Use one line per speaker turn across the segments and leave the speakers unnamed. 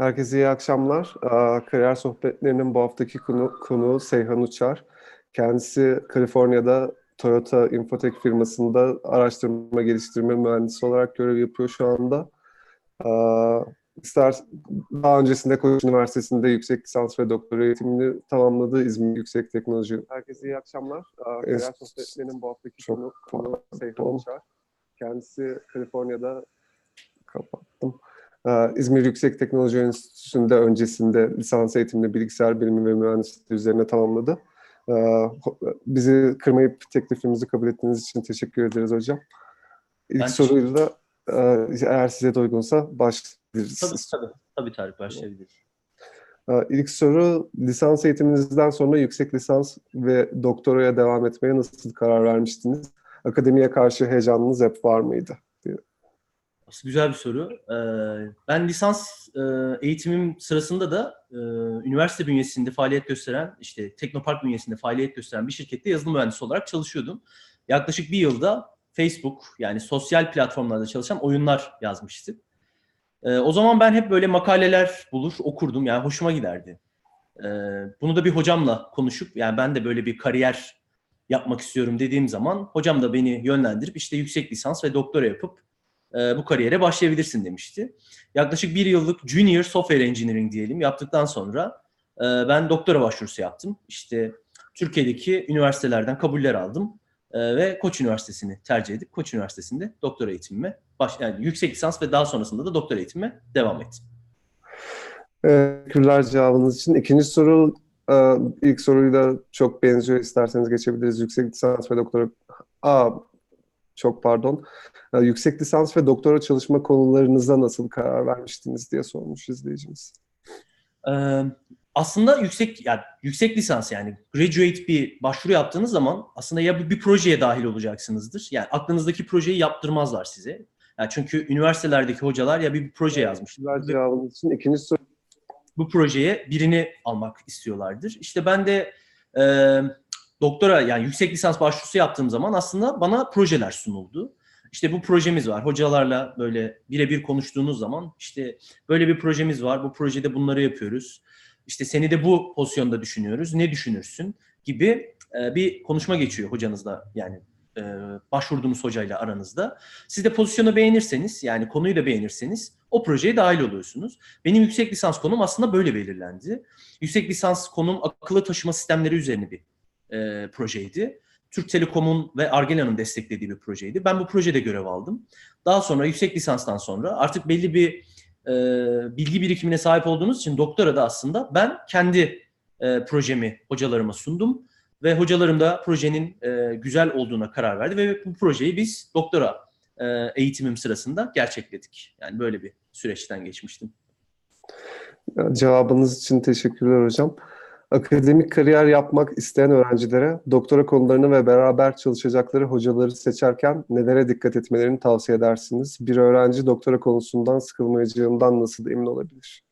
Herkese iyi akşamlar. Kariyer sohbetlerinin bu haftaki konu, konuğu Seyhan Uçar. Kendisi Kaliforniya'da Toyota Infotech firmasında araştırma geliştirme mühendisi olarak görev yapıyor şu anda. İster daha öncesinde Koç Üniversitesi'nde yüksek lisans ve doktora eğitimini tamamladı İzmir Yüksek Teknoloji. Herkese iyi akşamlar. Kariyer sohbetlerinin bu haftaki konuğu Seyhan Uçar. Kendisi Kaliforniya'da kapattım. Ee, İzmir Yüksek Teknoloji Enstitüsü'nde öncesinde lisans eğitimini bilgisayar bilimi ve mühendisliği üzerine tamamladı. Ee, Bizi kırmayıp teklifimizi kabul ettiğiniz için teşekkür ederiz hocam. İlk
Ben
soruyu da e, eğer size de uygunsa başlayabiliriz.
Tabii tabii. Tabii Tarık başlayabiliriz.
Ee, İlk soru lisans eğitiminizden sonra yüksek lisans ve doktoraya devam etmeye nasıl karar vermiştiniz? Akademiye karşı heyecanınız hep var mıydı?
Güzel bir soru. Ee, ben lisans e, eğitimim sırasında da e, üniversite bünyesinde faaliyet gösteren, işte Teknopark bünyesinde faaliyet gösteren bir şirkette yazılım mühendisi olarak çalışıyordum. Yaklaşık bir yılda Facebook yani sosyal platformlarda çalışan oyunlar yazmıştık. Ee, o zaman ben hep böyle makaleler bulur okurdum yani hoşuma giderdi. Ee, bunu da bir hocamla konuşup yani ben de böyle bir kariyer yapmak istiyorum dediğim zaman hocam da beni yönlendirip işte yüksek lisans ve doktora yapıp e, bu kariyere başlayabilirsin demişti. Yaklaşık bir yıllık Junior Software Engineering diyelim yaptıktan sonra e, ben doktora başvurusu yaptım. İşte Türkiye'deki üniversitelerden kabuller aldım e, ve Koç Üniversitesi'ni tercih edip Koç Üniversitesi'nde doktora eğitimime baş, yani yüksek lisans ve daha sonrasında da doktora eğitimime devam ettim.
Teşekkürler cevabınız için. İkinci soru e, ilk soruyla çok benziyor. İsterseniz geçebiliriz. Yüksek lisans ve doktora... Aa, çok pardon. Ee, Yüksek lisans ve doktora çalışma konularınıza nasıl karar vermiştiniz diye sormuş izleyicimiz.
Ee, aslında yüksek yani yüksek lisans yani graduate bir başvuru yaptığınız zaman aslında ya bir, bir projeye dahil olacaksınızdır. Yani aklınızdaki projeyi yaptırmazlar size. Yani çünkü üniversitelerdeki hocalar ya bir, bir proje yazmışlar.
Teşekkürler cevabınız için. İkinci soru
bu projeye birini almak istiyorlardır. İşte ben de e, doktora yani yüksek lisans başvurusu yaptığım zaman aslında bana projeler sunuldu. İşte bu projemiz var. Hocalarla böyle birebir konuştuğunuz zaman işte böyle bir projemiz var. Bu projede bunları yapıyoruz. İşte seni de bu pozisyonda düşünüyoruz. Ne düşünürsün gibi e, bir konuşma geçiyor hocanızla yani e, başvurduğunuz hocayla aranızda. Siz de pozisyonu beğenirseniz yani konuyu da beğenirseniz o projeye dahil oluyorsunuz. Benim yüksek lisans konum aslında böyle belirlendi. Yüksek lisans konum akıllı taşıma sistemleri üzerine bir e, projeydi. Türk Telekom'un ve Argela'nın desteklediği bir projeydi. Ben bu projede görev aldım. Daha sonra yüksek lisanstan sonra artık belli bir e, bilgi birikimine sahip olduğunuz için doktora da aslında ben kendi e, projemi hocalarıma sundum ve hocalarım da projenin e, güzel olduğuna karar verdi ve bu projeyi biz doktora e, eğitimim sırasında gerçekledik. Yani böyle bir süreçten geçmiştim.
Cevabınız için teşekkürler hocam. Akademik kariyer yapmak isteyen öğrencilere doktora konularını ve beraber çalışacakları hocaları seçerken nelere dikkat etmelerini tavsiye edersiniz? Bir öğrenci doktora konusundan sıkılmayacağından nasıl emin olabilir?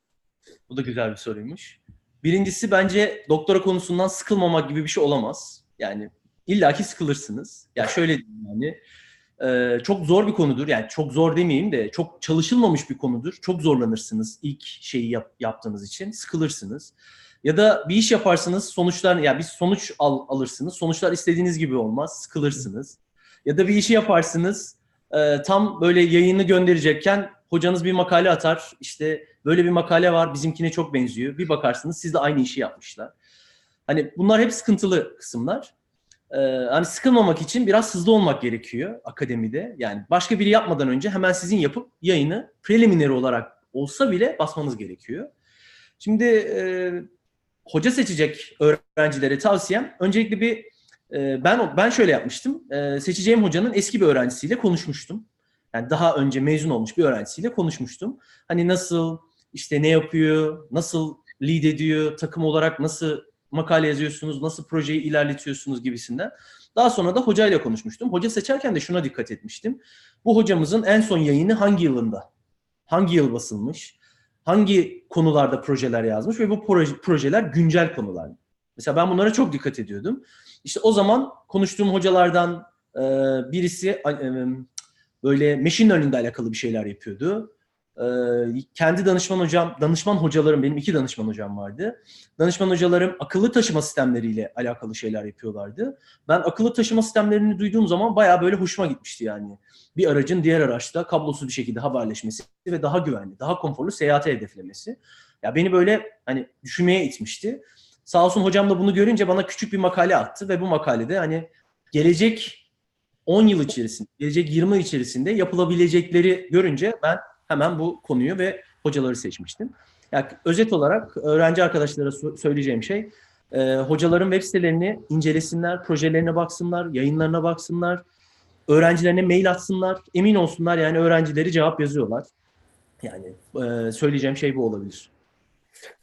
Bu da güzel bir soruymuş. Birincisi bence doktora konusundan sıkılmamak gibi bir şey olamaz. Yani illaki sıkılırsınız. Ya yani şöyle diyeyim yani e, çok zor bir konudur. Yani çok zor demeyeyim de çok çalışılmamış bir konudur. Çok zorlanırsınız ilk şeyi yap, yaptığınız için. Sıkılırsınız. Ya da bir iş yaparsınız sonuçlar ya yani bir sonuç al, alırsınız. Sonuçlar istediğiniz gibi olmaz. Sıkılırsınız. Ya da bir işi yaparsınız e, tam böyle yayını gönderecekken hocanız bir makale atar. İşte böyle bir makale var bizimkine çok benziyor. Bir bakarsınız siz de aynı işi yapmışlar. Hani bunlar hep sıkıntılı kısımlar. Ee, hani sıkılmamak için biraz hızlı olmak gerekiyor akademide. Yani başka biri yapmadan önce hemen sizin yapıp yayını preliminary olarak olsa bile basmanız gerekiyor. Şimdi e, hoca seçecek öğrencilere tavsiyem öncelikle bir e, ben ben şöyle yapmıştım. E, seçeceğim hocanın eski bir öğrencisiyle konuşmuştum. Yani daha önce mezun olmuş bir öğrencisiyle konuşmuştum. Hani nasıl işte ne yapıyor, nasıl lead ediyor, takım olarak nasıl makale yazıyorsunuz, nasıl projeyi ilerletiyorsunuz gibisinden. Daha sonra da hocayla konuşmuştum. Hoca seçerken de şuna dikkat etmiştim. Bu hocamızın en son yayını hangi yılında? Hangi yıl basılmış? Hangi konularda projeler yazmış ve bu proje, projeler güncel konular. Mesela ben bunlara çok dikkat ediyordum. İşte o zaman konuştuğum hocalardan e, birisi e, böyle machine learning ile alakalı bir şeyler yapıyordu. Ee, kendi danışman hocam, danışman hocalarım, benim iki danışman hocam vardı. Danışman hocalarım akıllı taşıma sistemleriyle alakalı şeyler yapıyorlardı. Ben akıllı taşıma sistemlerini duyduğum zaman bayağı böyle hoşuma gitmişti yani. Bir aracın diğer araçta kablosuz bir şekilde haberleşmesi ve daha güvenli, daha konforlu seyahate hedeflemesi. Ya beni böyle hani düşünmeye itmişti. Sağ olsun hocam da bunu görünce bana küçük bir makale attı ve bu makalede hani gelecek 10 yıl içerisinde, gelecek 20 yıl içerisinde yapılabilecekleri görünce ben hemen bu konuyu ve hocaları seçmiştim. Yani özet olarak öğrenci arkadaşlara söyleyeceğim şey, e, hocaların web sitelerini incelesinler, projelerine baksınlar, yayınlarına baksınlar, öğrencilerine mail atsınlar, emin olsunlar yani öğrencileri cevap yazıyorlar. Yani e, söyleyeceğim şey bu olabilir.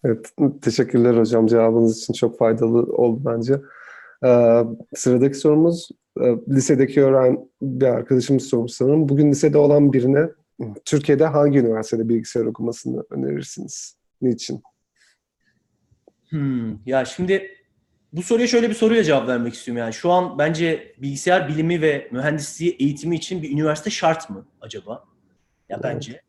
Evet, teşekkürler hocam. Cevabınız için çok faydalı oldu bence. Ee, sıradaki sorumuz e, lisedeki öğren bir arkadaşımız sormuş sanırım. Bugün lisede olan birine Türkiye'de hangi üniversitede bilgisayar okumasını önerirsiniz? Niçin?
Hmm, ya şimdi bu soruya şöyle bir soruya cevap vermek istiyorum. Yani şu an bence bilgisayar bilimi ve mühendisliği eğitimi için bir üniversite şart mı acaba? Ya bence. Evet.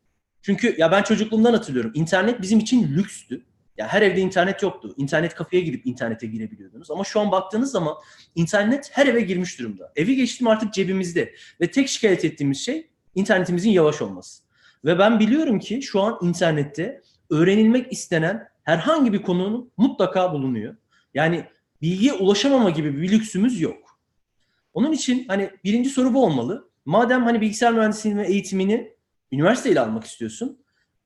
Çünkü ya ben çocukluğumdan hatırlıyorum. İnternet bizim için lükstü. Ya her evde internet yoktu. İnternet kafeye gidip internete girebiliyordunuz. Ama şu an baktığınız zaman internet her eve girmiş durumda. Evi geçtim artık cebimizde. Ve tek şikayet ettiğimiz şey internetimizin yavaş olması. Ve ben biliyorum ki şu an internette öğrenilmek istenen herhangi bir konunun mutlaka bulunuyor. Yani bilgiye ulaşamama gibi bir lüksümüz yok. Onun için hani birinci soru bu olmalı. Madem hani bilgisayar mühendisliği ve eğitimini üniversiteyle almak istiyorsun,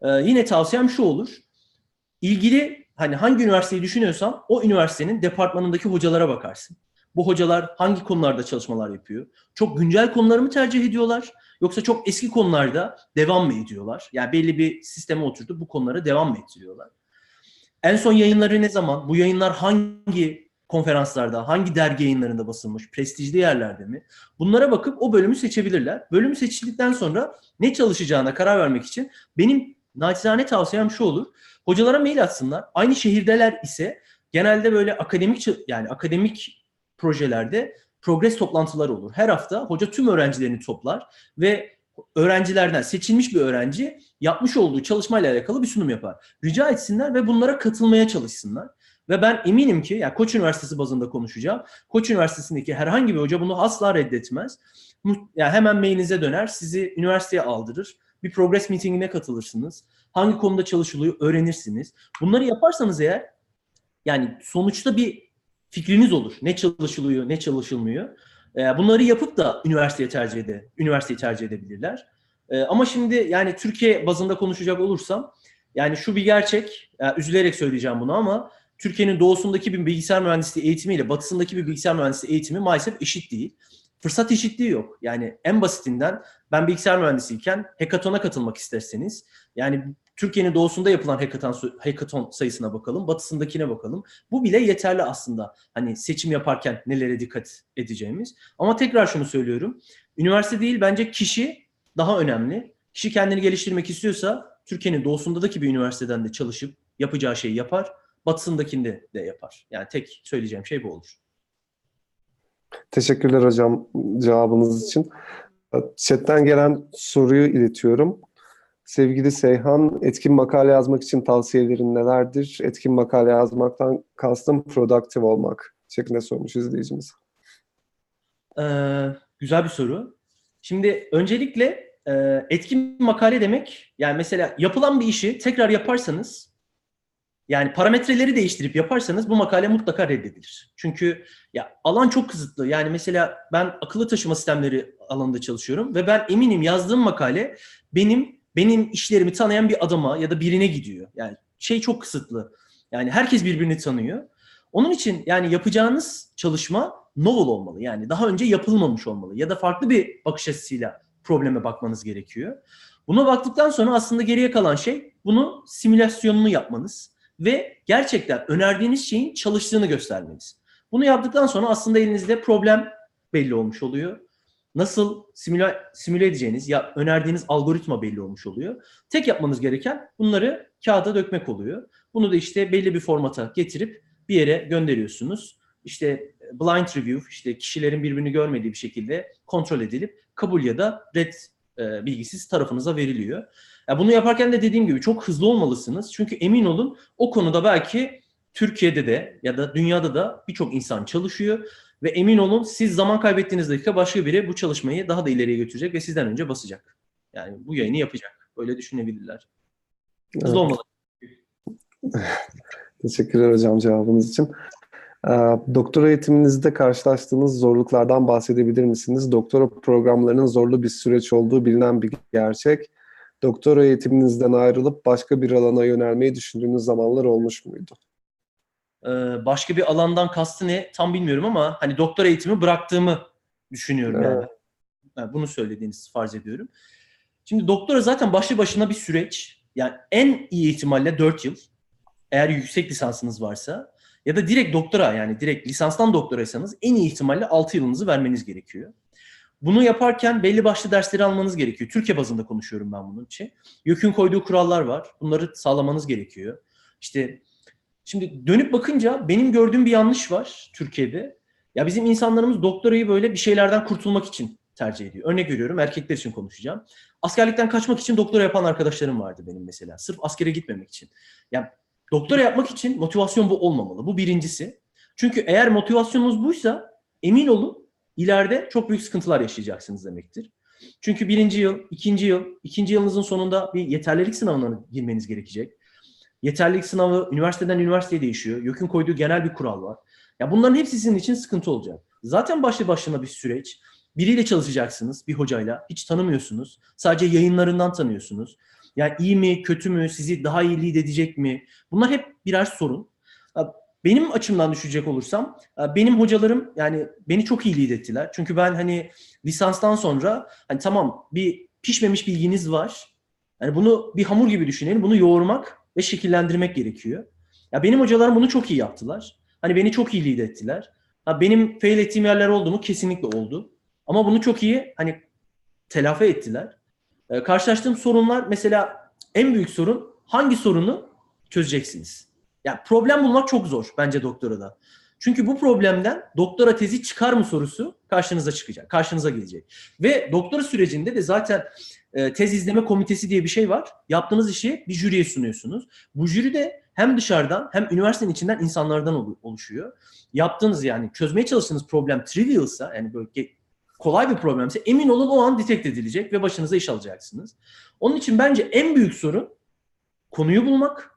e, yine tavsiyem şu olur. İlgili hani hangi üniversiteyi düşünüyorsan o üniversitenin departmanındaki hocalara bakarsın. Bu hocalar hangi konularda çalışmalar yapıyor? Çok güncel konuları mı tercih ediyorlar? Yoksa çok eski konularda devam mı ediyorlar? Yani belli bir sisteme oturtup bu konulara devam mı ettiriyorlar? En son yayınları ne zaman? Bu yayınlar hangi konferanslarda, hangi dergi yayınlarında basılmış, prestijli yerlerde mi? Bunlara bakıp o bölümü seçebilirler. Bölümü seçildikten sonra ne çalışacağına karar vermek için benim naçizane tavsiyem şu olur. Hocalara mail atsınlar. Aynı şehirdeler ise genelde böyle akademik yani akademik projelerde progres toplantıları olur. Her hafta hoca tüm öğrencilerini toplar ve öğrencilerden seçilmiş bir öğrenci yapmış olduğu çalışmayla alakalı bir sunum yapar. Rica etsinler ve bunlara katılmaya çalışsınlar. Ve ben eminim ki, yani Koç Üniversitesi bazında konuşacağım. Koç Üniversitesi'ndeki herhangi bir hoca bunu asla reddetmez. Yani hemen mailinize döner, sizi üniversiteye aldırır. Bir progress meetingine katılırsınız. Hangi konuda çalışılıyor öğrenirsiniz. Bunları yaparsanız eğer yani sonuçta bir fikriniz olur. Ne çalışılıyor, ne çalışılmıyor. E, bunları yapıp da üniversiteyi tercih ede, üniversiteyi tercih edebilirler. E, ama şimdi yani Türkiye bazında konuşacak olursam yani şu bir gerçek, üzülerek söyleyeceğim bunu ama Türkiye'nin doğusundaki bir bilgisayar mühendisliği eğitimiyle batısındaki bir bilgisayar mühendisliği eğitimi maalesef eşit değil. Fırsat eşitliği yok. Yani en basitinden ben bilgisayar mühendisiyken hekatona katılmak isterseniz yani Türkiye'nin doğusunda yapılan hackathon, hackathon sayısına bakalım, batısındakine bakalım. Bu bile yeterli aslında. Hani seçim yaparken nelere dikkat edeceğimiz. Ama tekrar şunu söylüyorum. Üniversite değil bence kişi daha önemli. Kişi kendini geliştirmek istiyorsa Türkiye'nin doğusundaki bir üniversiteden de çalışıp yapacağı şeyi yapar. Batısındakinde de yapar. Yani tek söyleyeceğim şey bu olur.
Teşekkürler hocam cevabınız için. Chat'ten gelen soruyu iletiyorum. Sevgili Seyhan, etkin makale yazmak için tavsiyelerin nelerdir? Etkin makale yazmaktan kastım productive olmak şeklinde sormuş izleyicimiz.
Ee, güzel bir soru. Şimdi öncelikle e, etkin makale demek, yani mesela yapılan bir işi tekrar yaparsanız, yani parametreleri değiştirip yaparsanız bu makale mutlaka reddedilir. Çünkü ya alan çok kısıtlı. Yani mesela ben akıllı taşıma sistemleri alanında çalışıyorum ve ben eminim yazdığım makale benim benim işlerimi tanıyan bir adama ya da birine gidiyor. Yani şey çok kısıtlı. Yani herkes birbirini tanıyor. Onun için yani yapacağınız çalışma novel olmalı. Yani daha önce yapılmamış olmalı ya da farklı bir bakış açısıyla probleme bakmanız gerekiyor. Buna baktıktan sonra aslında geriye kalan şey bunu simülasyonunu yapmanız ve gerçekten önerdiğiniz şeyin çalıştığını göstermeniz. Bunu yaptıktan sonra aslında elinizde problem belli olmuş oluyor nasıl simüle, simüle edeceğiniz ya önerdiğiniz algoritma belli olmuş oluyor. Tek yapmanız gereken bunları kağıda dökmek oluyor. Bunu da işte belli bir formata getirip bir yere gönderiyorsunuz. İşte blind review, işte kişilerin birbirini görmediği bir şekilde kontrol edilip kabul ya da red e, bilgisi siz tarafınıza veriliyor. Ya bunu yaparken de dediğim gibi çok hızlı olmalısınız. Çünkü emin olun o konuda belki Türkiye'de de ya da dünyada da birçok insan çalışıyor ve emin olun siz zaman kaybettiğiniz dakika başka biri bu çalışmayı daha da ileriye götürecek ve sizden önce basacak. Yani bu yayını yapacak. Böyle düşünebilirler. Hızlı
Evet.
olmalı.
Teşekkürler hocam cevabınız için. Ee, Doktora eğitiminizde karşılaştığınız zorluklardan bahsedebilir misiniz? Doktora programlarının zorlu bir süreç olduğu bilinen bir gerçek. Doktora eğitiminizden ayrılıp başka bir alana yönelmeyi düşündüğünüz zamanlar olmuş muydu?
Ee, başka bir alandan kastı ne tam bilmiyorum ama hani doktor eğitimi bıraktığımı düşünüyorum yani.
Evet.
Yani bunu söylediğinizi farz ediyorum. Şimdi doktora zaten başlı başına bir süreç. Yani en iyi ihtimalle 4 yıl. Eğer yüksek lisansınız varsa ya da direkt doktora yani direkt lisanstan doktoraysanız en iyi ihtimalle 6 yılınızı vermeniz gerekiyor. Bunu yaparken belli başlı dersleri almanız gerekiyor. Türkiye bazında konuşuyorum ben bunun için. YÖK'ün koyduğu kurallar var. Bunları sağlamanız gerekiyor. İşte Şimdi dönüp bakınca benim gördüğüm bir yanlış var Türkiye'de. Ya bizim insanlarımız doktorayı böyle bir şeylerden kurtulmak için tercih ediyor. Örnek veriyorum erkekler için konuşacağım. Askerlikten kaçmak için doktora yapan arkadaşlarım vardı benim mesela. Sırf askere gitmemek için. Ya doktora yapmak için motivasyon bu olmamalı. Bu birincisi. Çünkü eğer motivasyonunuz buysa emin olun ileride çok büyük sıkıntılar yaşayacaksınız demektir. Çünkü birinci yıl, ikinci yıl, ikinci yılınızın sonunda bir yeterlilik sınavına girmeniz gerekecek. Yeterlilik sınavı üniversiteden üniversiteye değişiyor. YÖK'ün koyduğu genel bir kural var. Ya bunların hepsi sizin için sıkıntı olacak. Zaten başlı başına bir süreç. Biriyle çalışacaksınız, bir hocayla. Hiç tanımıyorsunuz. Sadece yayınlarından tanıyorsunuz. Yani iyi mi, kötü mü, sizi daha iyi lead edecek mi? Bunlar hep birer sorun. Benim açımdan düşecek olursam, benim hocalarım yani beni çok iyi lead ettiler. Çünkü ben hani lisanstan sonra hani tamam bir pişmemiş bilginiz var. Yani bunu bir hamur gibi düşünelim. Bunu yoğurmak ve şekillendirmek gerekiyor. Ya benim hocalarım bunu çok iyi yaptılar. Hani beni çok iyi lead ettiler. Ha benim fail ettiğim yerler oldu mu? Kesinlikle oldu. Ama bunu çok iyi hani telafi ettiler. Ee, karşılaştığım sorunlar mesela en büyük sorun hangi sorunu çözeceksiniz? Yani problem bulmak çok zor bence doktorada. Çünkü bu problemden doktora tezi çıkar mı sorusu karşınıza çıkacak, karşınıza gelecek. Ve doktora sürecinde de zaten e, tez izleme komitesi diye bir şey var. Yaptığınız işi bir jüriye sunuyorsunuz. Bu jüri de hem dışarıdan hem üniversitenin içinden insanlardan ol- oluşuyor. Yaptığınız yani çözmeye çalıştığınız problem trivialsa yani böyle kolay bir problemse emin olun o an detekt edilecek ve başınıza iş alacaksınız. Onun için bence en büyük sorun konuyu bulmak.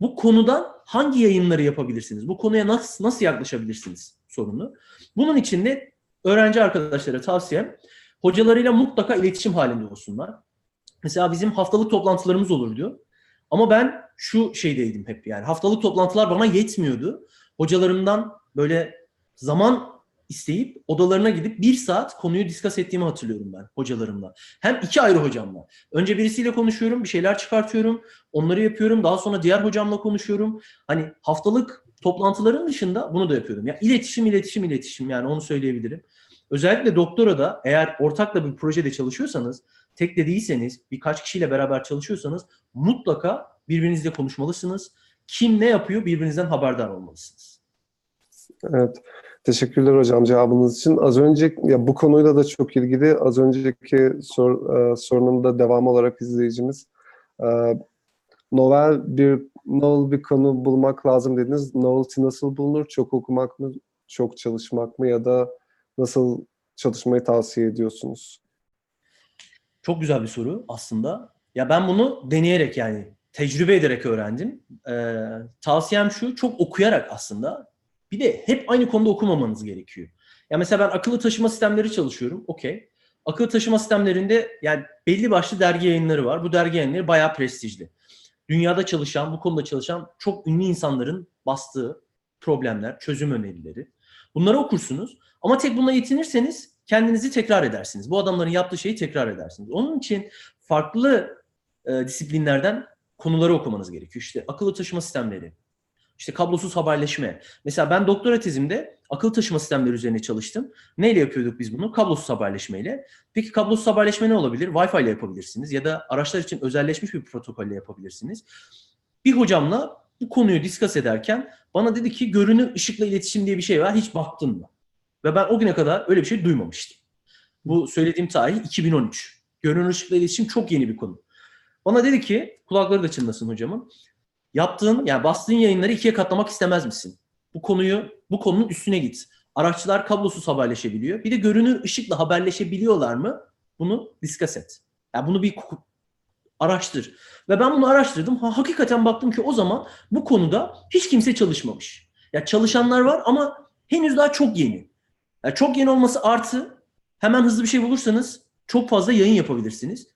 Bu konudan hangi yayınları yapabilirsiniz? Bu konuya nasıl nasıl yaklaşabilirsiniz sorunu. Bunun için de öğrenci arkadaşlara tavsiyem hocalarıyla mutlaka iletişim halinde olsunlar. Mesela bizim haftalık toplantılarımız olurdu. Ama ben şu şeydeydim hep yani haftalık toplantılar bana yetmiyordu. Hocalarımdan böyle zaman isteyip odalarına gidip bir saat konuyu diskas ettiğimi hatırlıyorum ben hocalarımla. Hem iki ayrı hocamla. Önce birisiyle konuşuyorum, bir şeyler çıkartıyorum, onları yapıyorum. Daha sonra diğer hocamla konuşuyorum. Hani haftalık toplantıların dışında bunu da yapıyordum. Ya iletişim, iletişim, iletişim yani onu söyleyebilirim. Özellikle doktora da eğer ortakla bir projede çalışıyorsanız, tek de değilseniz, birkaç kişiyle beraber çalışıyorsanız mutlaka birbirinizle konuşmalısınız. Kim ne yapıyor birbirinizden haberdar olmalısınız.
Evet. Teşekkürler hocam cevabınız için. Az önce ya bu konuyla da çok ilgili. Az önceki sor, e, sorunun da devam olarak izleyicimiz e, novel bir novel bir konu bulmak lazım dediniz. Novelty nasıl bulunur? Çok okumak mı? Çok çalışmak mı? Ya da nasıl çalışmayı tavsiye ediyorsunuz?
Çok güzel bir soru aslında. Ya ben bunu deneyerek yani tecrübe ederek öğrendim. Ee, tavsiyem şu, çok okuyarak aslında. Bir de hep aynı konuda okumamanız gerekiyor. Ya mesela ben akıllı taşıma sistemleri çalışıyorum. Okey. Akıllı taşıma sistemlerinde yani belli başlı dergi yayınları var. Bu dergi yayınları bayağı prestijli. Dünyada çalışan, bu konuda çalışan çok ünlü insanların bastığı problemler, çözüm önerileri. Bunları okursunuz. Ama tek bununla yetinirseniz kendinizi tekrar edersiniz. Bu adamların yaptığı şeyi tekrar edersiniz. Onun için farklı e, disiplinlerden konuları okumanız gerekiyor. İşte akıllı taşıma sistemleri, işte kablosuz haberleşme. Mesela ben doktora tezimde akıllı taşıma sistemleri üzerine çalıştım. Neyle yapıyorduk biz bunu? Kablosuz haberleşmeyle. Peki kablosuz haberleşme ne olabilir? Wi-Fi ile yapabilirsiniz ya da araçlar için özelleşmiş bir protokolle yapabilirsiniz. Bir hocamla bu konuyu diskas ederken bana dedi ki görünür ışıkla iletişim diye bir şey var. Hiç baktın mı? Ve ben o güne kadar öyle bir şey duymamıştım. Bu söylediğim tarih 2013. Görünür ışıkla iletişim çok yeni bir konu. Bana dedi ki, kulakları da çınlasın hocamın. Yaptığın, yani bastığın yayınları ikiye katlamak istemez misin? Bu konuyu, bu konunun üstüne git. Araççılar kablosuz haberleşebiliyor. Bir de görünür ışıkla haberleşebiliyorlar mı? Bunu discuss et. Yani bunu bir araştır. Ve ben bunu araştırdım. Ha, hakikaten baktım ki o zaman bu konuda hiç kimse çalışmamış. Ya çalışanlar var ama henüz daha çok yeni. Yani çok yeni olması artı hemen hızlı bir şey bulursanız çok fazla yayın yapabilirsiniz.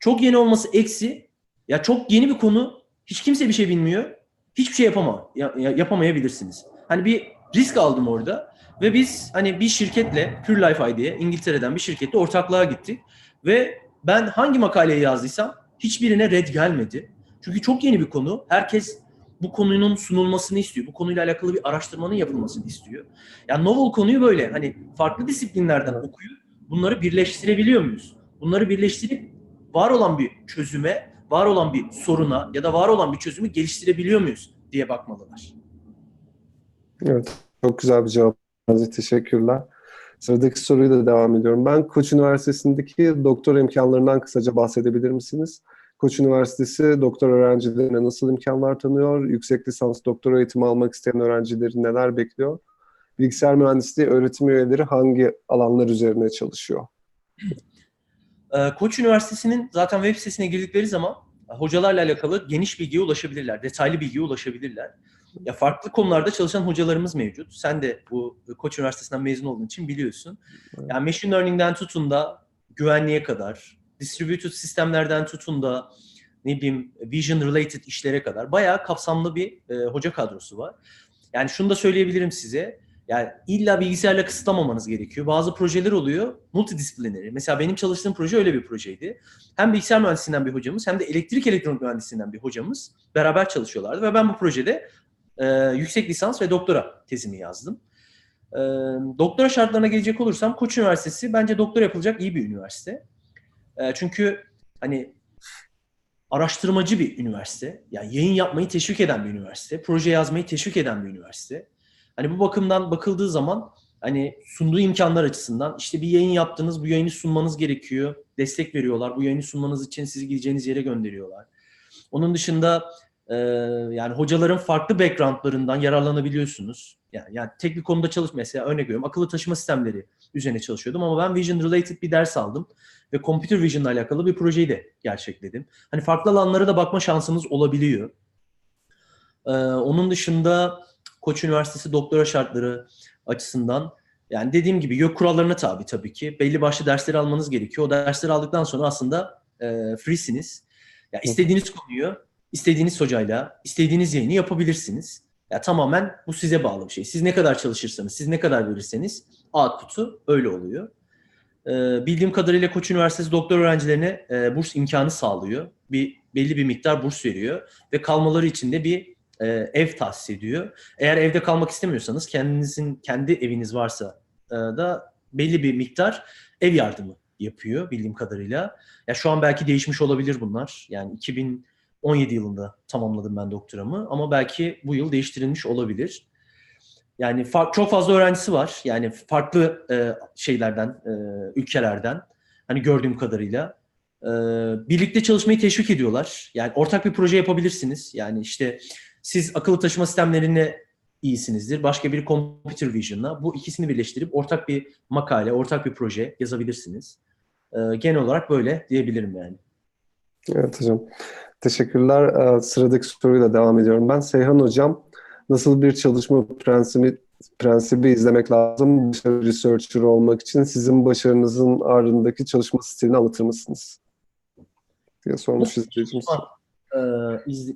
Çok yeni olması eksi. Ya çok yeni bir konu. Hiç kimse bir şey bilmiyor. Hiçbir şey yapama, ya, yapamayabilirsiniz. Hani bir risk aldım orada ve biz hani bir şirketle Pure Life ID'ye İngiltere'den bir şirketle ortaklığa gittik ve ben hangi makaleyi yazdıysam hiçbirine red gelmedi. Çünkü çok yeni bir konu. Herkes bu konunun sunulmasını istiyor. Bu konuyla alakalı bir araştırmanın yapılmasını istiyor. Yani novel konuyu böyle hani farklı disiplinlerden okuyup bunları birleştirebiliyor muyuz? Bunları birleştirip var olan bir çözüme, var olan bir soruna ya da var olan bir çözümü geliştirebiliyor muyuz diye bakmalılar.
Evet, çok güzel bir cevap. Teşekkürler. Sıradaki soruyu da devam ediyorum. Ben Koç Üniversitesi'ndeki doktor imkanlarından kısaca bahsedebilir misiniz? Koç Üniversitesi doktor öğrencilerine nasıl imkanlar tanıyor? Yüksek lisans doktor eğitimi almak isteyen öğrencileri neler bekliyor? Bilgisayar mühendisliği öğretim üyeleri hangi alanlar üzerine çalışıyor?
Ee, Koç Üniversitesi'nin zaten web sitesine girdikleri zaman hocalarla alakalı geniş bilgiye ulaşabilirler, detaylı bilgiye ulaşabilirler. Ya farklı konularda çalışan hocalarımız mevcut. Sen de bu Koç Üniversitesi'nden mezun olduğun için biliyorsun. Yani machine learning'den tutun da güvenliğe kadar, distributed sistemlerden tutun da ne bileyim vision related işlere kadar bayağı kapsamlı bir e, hoca kadrosu var. Yani şunu da söyleyebilirim size. Yani illa bilgisayarla kısıtlamamanız gerekiyor. Bazı projeler oluyor multidisiplineri. Mesela benim çalıştığım proje öyle bir projeydi. Hem bilgisayar mühendisliğinden bir hocamız hem de elektrik elektronik mühendisliğinden bir hocamız beraber çalışıyorlardı. Ve ben bu projede e, yüksek lisans ve doktora tezimi yazdım. E, doktora şartlarına gelecek olursam Koç Üniversitesi bence doktora yapılacak iyi bir üniversite. E, çünkü hani araştırmacı bir üniversite. Yani yayın yapmayı teşvik eden bir üniversite. Proje yazmayı teşvik eden bir üniversite. Hani bu bakımdan bakıldığı zaman hani sunduğu imkanlar açısından işte bir yayın yaptınız, bu yayını sunmanız gerekiyor. Destek veriyorlar. Bu yayını sunmanız için sizi gideceğiniz yere gönderiyorlar. Onun dışında e, yani hocaların farklı backgroundlarından yararlanabiliyorsunuz. Yani, yani tek bir konuda çalış mesela örnek veriyorum akıllı taşıma sistemleri üzerine çalışıyordum ama ben vision related bir ders aldım ve computer vision ile alakalı bir projeyi de gerçekledim. Hani farklı alanlara da bakma şansınız olabiliyor. Ee, onun dışında Koç Üniversitesi doktora şartları açısından yani dediğim gibi yok kurallarına tabi tabii ki. Belli başlı dersleri almanız gerekiyor. O dersleri aldıktan sonra aslında e, freesiniz. Ya istediğiniz konuyu istediğiniz hocayla istediğiniz yayını yapabilirsiniz. Ya tamamen bu size bağlı bir şey. Siz ne kadar çalışırsanız, siz ne kadar verirseniz output'u öyle oluyor. Ee, bildiğim kadarıyla Koç Üniversitesi doktor öğrencilerine e, burs imkanı sağlıyor. Bir belli bir miktar burs veriyor ve kalmaları için de bir e, ev tahsis ediyor. Eğer evde kalmak istemiyorsanız kendinizin kendi eviniz varsa e, da belli bir miktar ev yardımı yapıyor bildiğim kadarıyla. Ya şu an belki değişmiş olabilir bunlar. Yani 2017 yılında tamamladım ben doktoramı ama belki bu yıl değiştirilmiş olabilir. Yani fa- çok fazla öğrencisi var. Yani farklı e, şeylerden, e, ülkelerden. Hani gördüğüm kadarıyla. E, birlikte çalışmayı teşvik ediyorlar. Yani ortak bir proje yapabilirsiniz. Yani işte siz akıllı taşıma sistemlerine iyisinizdir. Başka bir computer vision'la. Bu ikisini birleştirip ortak bir makale, ortak bir proje yazabilirsiniz. E, genel olarak böyle diyebilirim yani.
Evet hocam. Teşekkürler. Sıradaki soruyla devam ediyorum ben. Seyhan hocam, nasıl bir çalışma prensibi prensibi izlemek lazım başarılı researcher olmak için sizin başarınızın ardındaki çalışma stilini anlatır mısınız? diye sormuş izleyicimiz.
Ee,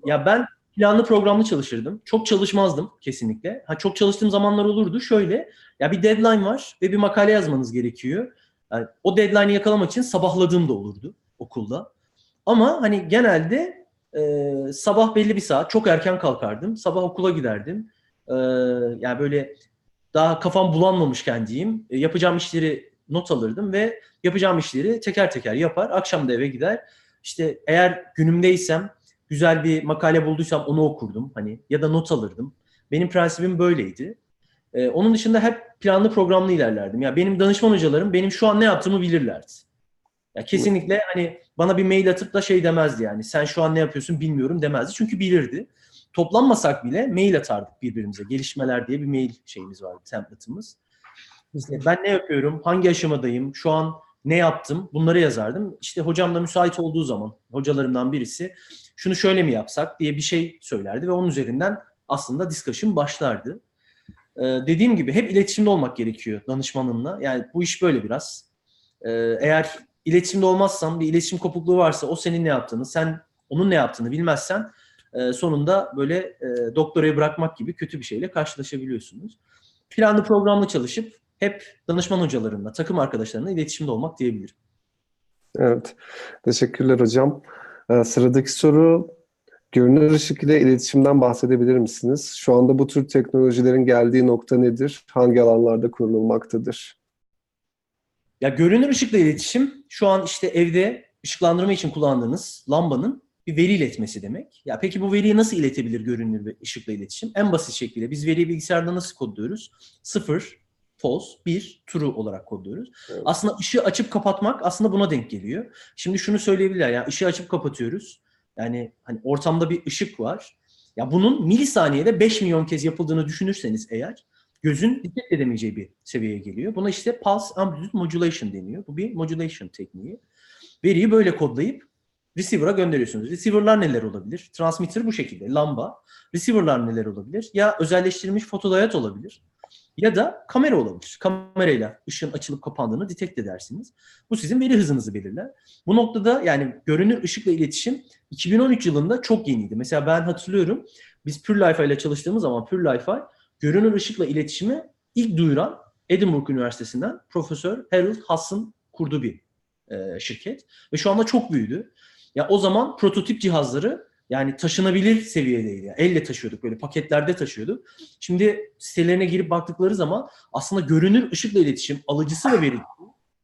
ya ben planlı programlı çalışırdım. Çok çalışmazdım kesinlikle. Ha çok çalıştığım zamanlar olurdu. Şöyle ya bir deadline var ve bir makale yazmanız gerekiyor. Yani o deadline'ı yakalamak için sabahladığım da olurdu okulda. Ama hani genelde e, sabah belli bir saat çok erken kalkardım. Sabah okula giderdim. E, yani böyle daha kafam bulanmamışken diyeyim e, yapacağım işleri not alırdım ve yapacağım işleri teker teker yapar. Akşam da eve gider. İşte eğer günümdeysem güzel bir makale bulduysam onu okurdum hani ya da not alırdım. Benim prensibim böyleydi. Ee, onun dışında hep planlı programlı ilerlerdim. Ya benim danışman hocalarım benim şu an ne yaptığımı bilirlerdi. Ya kesinlikle hani bana bir mail atıp da şey demezdi yani. Sen şu an ne yapıyorsun bilmiyorum demezdi. Çünkü bilirdi. Toplanmasak bile mail atardık birbirimize. Gelişmeler diye bir mail şeyimiz vardı, template'ımız. İşte ben ne yapıyorum, hangi aşamadayım, şu an ne yaptım bunları yazardım. İşte hocam da müsait olduğu zaman hocalarımdan birisi şunu şöyle mi yapsak diye bir şey söylerdi ve onun üzerinden aslında discussion başlardı. Ee, dediğim gibi hep iletişimde olmak gerekiyor danışmanınla. Yani bu iş böyle biraz. Ee, eğer iletişimde olmazsan, bir iletişim kopukluğu varsa o senin ne yaptığını, sen onun ne yaptığını bilmezsen e, sonunda böyle e, doktorayı bırakmak gibi kötü bir şeyle karşılaşabiliyorsunuz. Planlı programlı çalışıp hep danışman hocalarımla, takım arkadaşlarımla iletişimde olmak diyebilirim.
Evet. Teşekkürler hocam. Ee, sıradaki soru görünür ışık ile iletişimden bahsedebilir misiniz? Şu anda bu tür teknolojilerin geldiği nokta nedir? Hangi alanlarda kullanılmaktadır?
Ya görünür ışıkla iletişim şu an işte evde ışıklandırma için kullandığınız lambanın bir veri iletmesi demek. Ya peki bu veriyi nasıl iletebilir görünür ışıkla iletişim? En basit şekilde biz veriyi bilgisayarda nasıl kodluyoruz? Sıfır, false, bir, true olarak kodluyoruz.
Evet.
Aslında ışığı açıp kapatmak aslında buna denk geliyor. Şimdi şunu söyleyebilirler yani ışığı açıp kapatıyoruz. Yani hani ortamda bir ışık var. Ya bunun milisaniyede 5 milyon kez yapıldığını düşünürseniz eğer gözün dikkat edemeyeceği bir seviyeye geliyor. Buna işte pulse amplitude modulation deniyor. Bu bir modulation tekniği. Veriyi böyle kodlayıp receiver'a gönderiyorsunuz. Receiver'lar neler olabilir? Transmitter bu şekilde, lamba. Receiver'lar neler olabilir? Ya özelleştirilmiş fotodiyot olabilir ya da kamera olabilir. Kamerayla ışığın açılıp kapandığını detect edersiniz. Bu sizin veri hızınızı belirler. Bu noktada yani görünür ışıkla iletişim 2013 yılında çok yeniydi. Mesela ben hatırlıyorum biz Pure Life ile çalıştığımız zaman Pure Life görünür ışıkla iletişimi ilk duyuran Edinburgh Üniversitesi'nden Profesör Harold Hass'ın kurduğu bir e, şirket. Ve şu anda çok büyüdü. Ya o zaman prototip cihazları yani taşınabilir seviyedeydi. Yani elle taşıyorduk böyle paketlerde taşıyorduk. Şimdi sitelerine girip baktıkları zaman aslında görünür ışıkla iletişim alıcısı ve vericisi.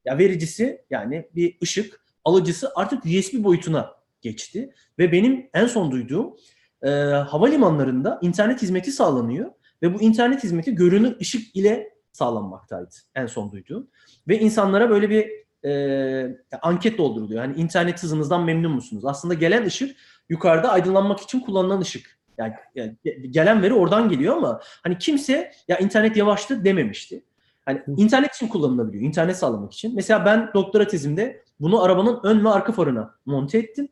Ya vericisi yani bir ışık, alıcısı artık USB boyutuna geçti. Ve benim en son duyduğum e, havalimanlarında internet hizmeti sağlanıyor. Ve bu internet hizmeti görünür ışık ile sağlanmaktaydı en son duyduğum. Ve insanlara böyle bir e, anket dolduruluyor. Yani internet hızınızdan memnun musunuz? Aslında gelen ışık yukarıda aydınlanmak için kullanılan ışık. Yani, yani gelen veri oradan geliyor ama hani kimse ya internet yavaştı dememişti. Hani internet için kullanılabiliyor. internet sağlamak için. Mesela ben doktora tezimde bunu arabanın ön ve arka farına monte ettim.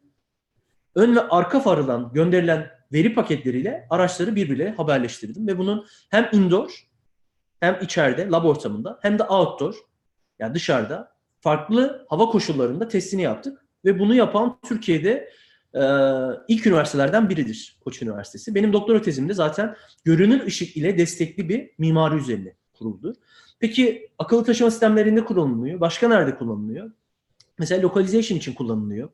Ön ve arka farından gönderilen veri paketleriyle araçları birbirleriyle haberleştirdim ve bunun hem indoor hem içeride lab ortamında hem de outdoor yani dışarıda farklı hava koşullarında testini yaptık ve bunu yapan Türkiye'de e, ilk üniversitelerden biridir Koç Üniversitesi. Benim doktora tezimde zaten görünür ışık ile destekli bir mimari üzerine kuruldu. Peki akıllı taşıma sistemlerinde kullanılıyor. Başka nerede kullanılıyor? Mesela localization için kullanılıyor.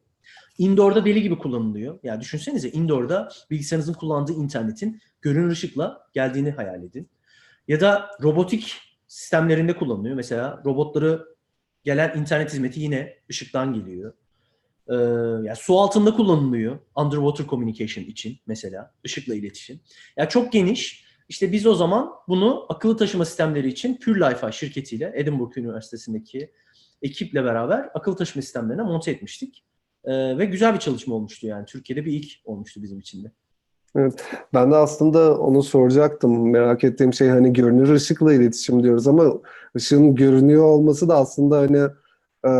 Indoor'da deli gibi kullanılıyor. Yani düşünsenize indoor'da bilgisayarınızın kullandığı internetin görünür ışıkla geldiğini hayal edin. Ya da robotik sistemlerinde kullanılıyor. Mesela robotları gelen internet hizmeti yine ışıktan geliyor. Ee, yani su altında kullanılıyor. Underwater communication için mesela ışıkla iletişim. Yani çok geniş. İşte biz o zaman bunu akıllı taşıma sistemleri için Pure Life şirketiyle Edinburgh Üniversitesi'ndeki ekiple beraber akıllı taşıma sistemlerine monte etmiştik. Ee, ve güzel bir çalışma olmuştu yani. Türkiye'de bir ilk olmuştu bizim için de.
Evet, ben de aslında onu soracaktım. Merak ettiğim şey hani görünür ışıkla iletişim diyoruz ama ışığın görünüyor olması da aslında hani e,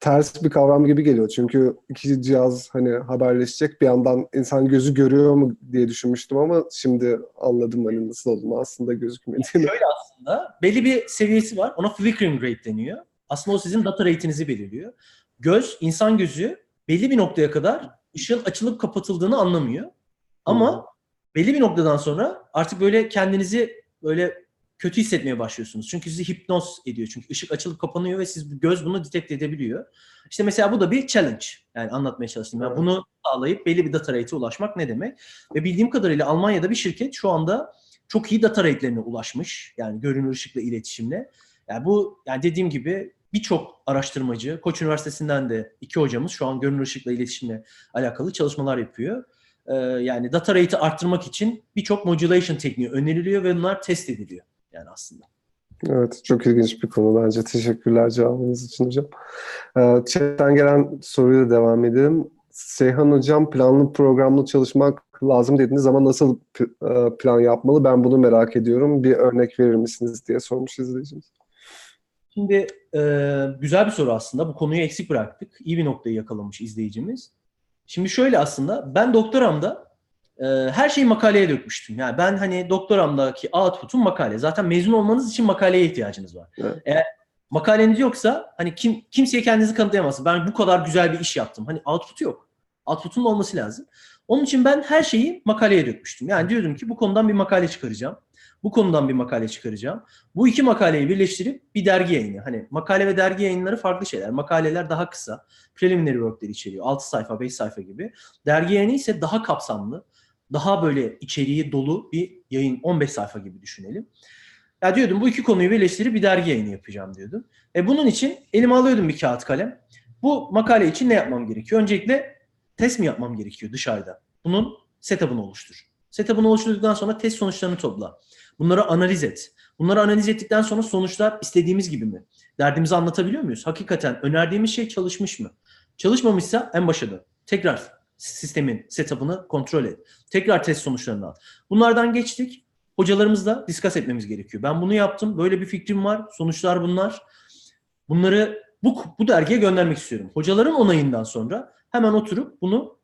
ters bir kavram gibi geliyor. Çünkü iki cihaz hani haberleşecek bir yandan insan gözü görüyor mu diye düşünmüştüm ama şimdi anladım hani nasıl olduğunu aslında gözükmediğini.
Şöyle aslında belli bir seviyesi var. Ona flickering rate deniyor. Aslında o sizin data rate'inizi belirliyor. Göz, insan gözü belli bir noktaya kadar ışığın açılıp kapatıldığını anlamıyor. Ama hmm. belli bir noktadan sonra artık böyle kendinizi böyle kötü hissetmeye başlıyorsunuz. Çünkü sizi hipnoz ediyor. Çünkü ışık açılıp kapanıyor ve siz göz bunu detect edebiliyor. İşte mesela bu da bir challenge. Yani anlatmaya çalıştım. Yani bunu sağlayıp belli bir data rate'e ulaşmak ne demek? Ve bildiğim kadarıyla Almanya'da bir şirket şu anda çok iyi data rate'lerine ulaşmış. Yani görünür ışıkla iletişimle. Yani bu yani dediğim gibi birçok araştırmacı, Koç Üniversitesi'nden de iki hocamız şu an görünür ışıkla iletişimle alakalı çalışmalar yapıyor. Ee, yani data rate'i arttırmak için birçok modulation tekniği öneriliyor ve bunlar test ediliyor yani aslında.
Evet, çok ilginç bir konu bence. Teşekkürler cevabınız için hocam. Ee, Chatten gelen soruyla devam edelim. Seyhan Hocam planlı programlı çalışmak lazım dediğiniz zaman nasıl e, plan yapmalı? Ben bunu merak ediyorum. Bir örnek verir misiniz diye sormuş izleyicimiz.
Şimdi e, güzel bir soru aslında. Bu konuyu eksik bıraktık. İyi bir noktayı yakalamış izleyicimiz. Şimdi şöyle aslında ben doktoramda e, her şeyi makaleye dökmüştüm. Yani ben hani doktoramdaki output'um makale. Zaten mezun olmanız için makaleye ihtiyacınız var.
Evet.
Eğer makaleniz yoksa hani kim kimseye kendinizi kanıtlayamazsınız. Ben bu kadar güzel bir iş yaptım. Hani output yok. Output'un olması lazım. Onun için ben her şeyi makaleye dökmüştüm. Yani diyordum ki bu konudan bir makale çıkaracağım. Bu konudan bir makale çıkaracağım. Bu iki makaleyi birleştirip bir dergi yayını. Hani makale ve dergi yayınları farklı şeyler. Makaleler daha kısa. Preliminary work'leri içeriyor. 6 sayfa, 5 sayfa gibi. Dergi yayını ise daha kapsamlı. Daha böyle içeriği dolu bir yayın. 15 sayfa gibi düşünelim. Ya diyordum bu iki konuyu birleştirip bir dergi yayını yapacağım diyordum. E bunun için elime alıyordum bir kağıt kalem. Bu makale için ne yapmam gerekiyor? Öncelikle test mi yapmam gerekiyor dışarıda? Bunun setup'ını oluştur. Setup'ını oluşturduktan sonra test sonuçlarını topla. Bunları analiz et. Bunları analiz ettikten sonra sonuçlar istediğimiz gibi mi? Derdimizi anlatabiliyor muyuz? Hakikaten önerdiğimiz şey çalışmış mı? Çalışmamışsa en başa dön. Tekrar sistemin setup'ını kontrol et. Tekrar test sonuçlarını al. Bunlardan geçtik. Hocalarımızla discuss etmemiz gerekiyor. Ben bunu yaptım. Böyle bir fikrim var. Sonuçlar bunlar. Bunları bu, bu dergiye göndermek istiyorum. Hocaların onayından sonra hemen oturup bunu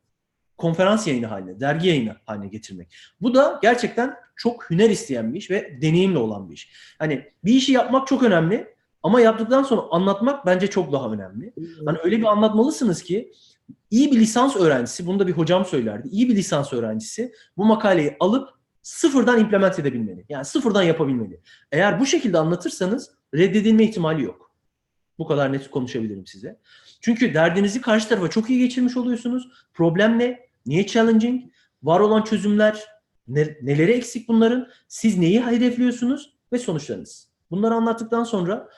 konferans yayını haline, dergi yayını haline getirmek. Bu da gerçekten çok hüner isteyen bir iş ve deneyimle olan bir iş. Hani bir işi yapmak çok önemli ama yaptıktan sonra anlatmak bence çok daha önemli. Hani öyle bir anlatmalısınız ki iyi bir lisans öğrencisi, bunu da bir hocam söylerdi. İyi bir lisans öğrencisi bu makaleyi alıp sıfırdan implement edebilmeli. Yani sıfırdan yapabilmeli. Eğer bu şekilde anlatırsanız reddedilme ihtimali yok. Bu kadar net konuşabilirim size. Çünkü derdinizi karşı tarafa çok iyi geçirmiş oluyorsunuz. Problem ne? Niye challenging? Var olan çözümler, ne, neleri eksik bunların? Siz neyi hedefliyorsunuz? Ve sonuçlarınız. Bunları anlattıktan sonra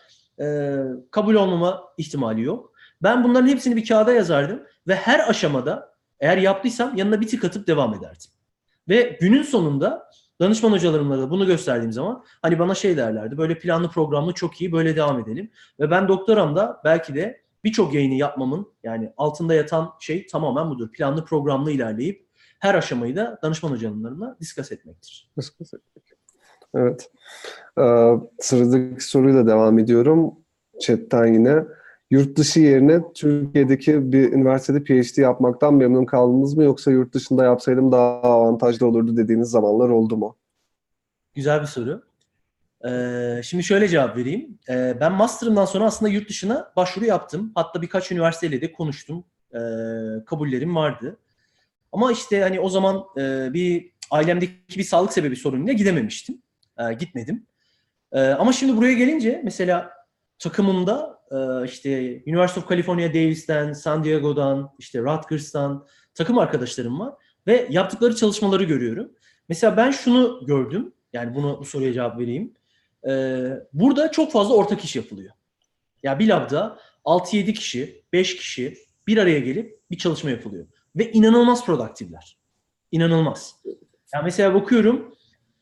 e, kabul olmama ihtimali yok. Ben bunların hepsini bir kağıda yazardım ve her aşamada eğer yaptıysam yanına bir tık atıp devam ederdim. Ve günün sonunda danışman hocalarımla da bunu gösterdiğim zaman hani bana şey derlerdi böyle planlı programlı çok iyi böyle devam edelim. Ve ben doktoramda belki de birçok yayını yapmamın yani altında yatan şey tamamen budur. Planlı programlı ilerleyip her aşamayı da danışman hocalarımla discuss etmektir.
Evet. Ee, sıradaki soruyla devam ediyorum. Chat'ten yine. Yurt dışı yerine Türkiye'deki bir üniversitede PhD yapmaktan memnun kaldınız mı yoksa yurt dışında yapsaydım daha avantajlı olurdu dediğiniz zamanlar oldu mu?
Güzel bir soru. Ee, şimdi şöyle cevap vereyim. Ee, ben master'ımdan sonra aslında yurt dışına başvuru yaptım. Hatta birkaç üniversiteyle de konuştum. Ee, kabullerim vardı. Ama işte hani o zaman e, bir ailemdeki bir sağlık sebebi sorunuyla gidememiştim. Ee, gitmedim. Ee, ama şimdi buraya gelince mesela takımımda e, işte University of California Davis'ten, San Diego'dan, işte Rutgers'tan takım arkadaşlarım var ve yaptıkları çalışmaları görüyorum. Mesela ben şunu gördüm. Yani bunu bu soruya cevap vereyim. Ee, burada çok fazla ortak iş yapılıyor. Ya bir labda 6-7 kişi, 5 kişi bir araya gelip bir çalışma yapılıyor. Ve inanılmaz produktifler. İnanılmaz. Ya mesela bakıyorum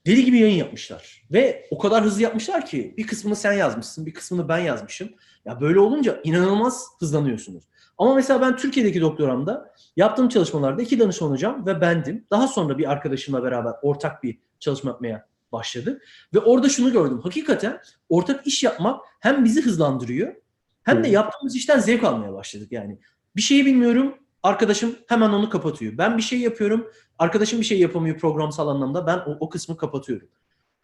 deli gibi yayın yapmışlar. Ve o kadar hızlı yapmışlar ki bir kısmını sen yazmışsın, bir kısmını ben yazmışım. Ya böyle olunca inanılmaz hızlanıyorsunuz. Ama mesela ben Türkiye'deki doktoramda yaptığım çalışmalarda iki danışman hocam ve bendim. Daha sonra bir arkadaşımla beraber ortak bir çalışma yapmaya başladık. Ve orada şunu gördüm. Hakikaten ortak iş yapmak hem bizi hızlandırıyor hem de yaptığımız işten zevk almaya başladık yani. Bir şeyi bilmiyorum, arkadaşım hemen onu kapatıyor. Ben bir şey yapıyorum, arkadaşım bir şey yapamıyor programsal anlamda. Ben o, o kısmı kapatıyorum.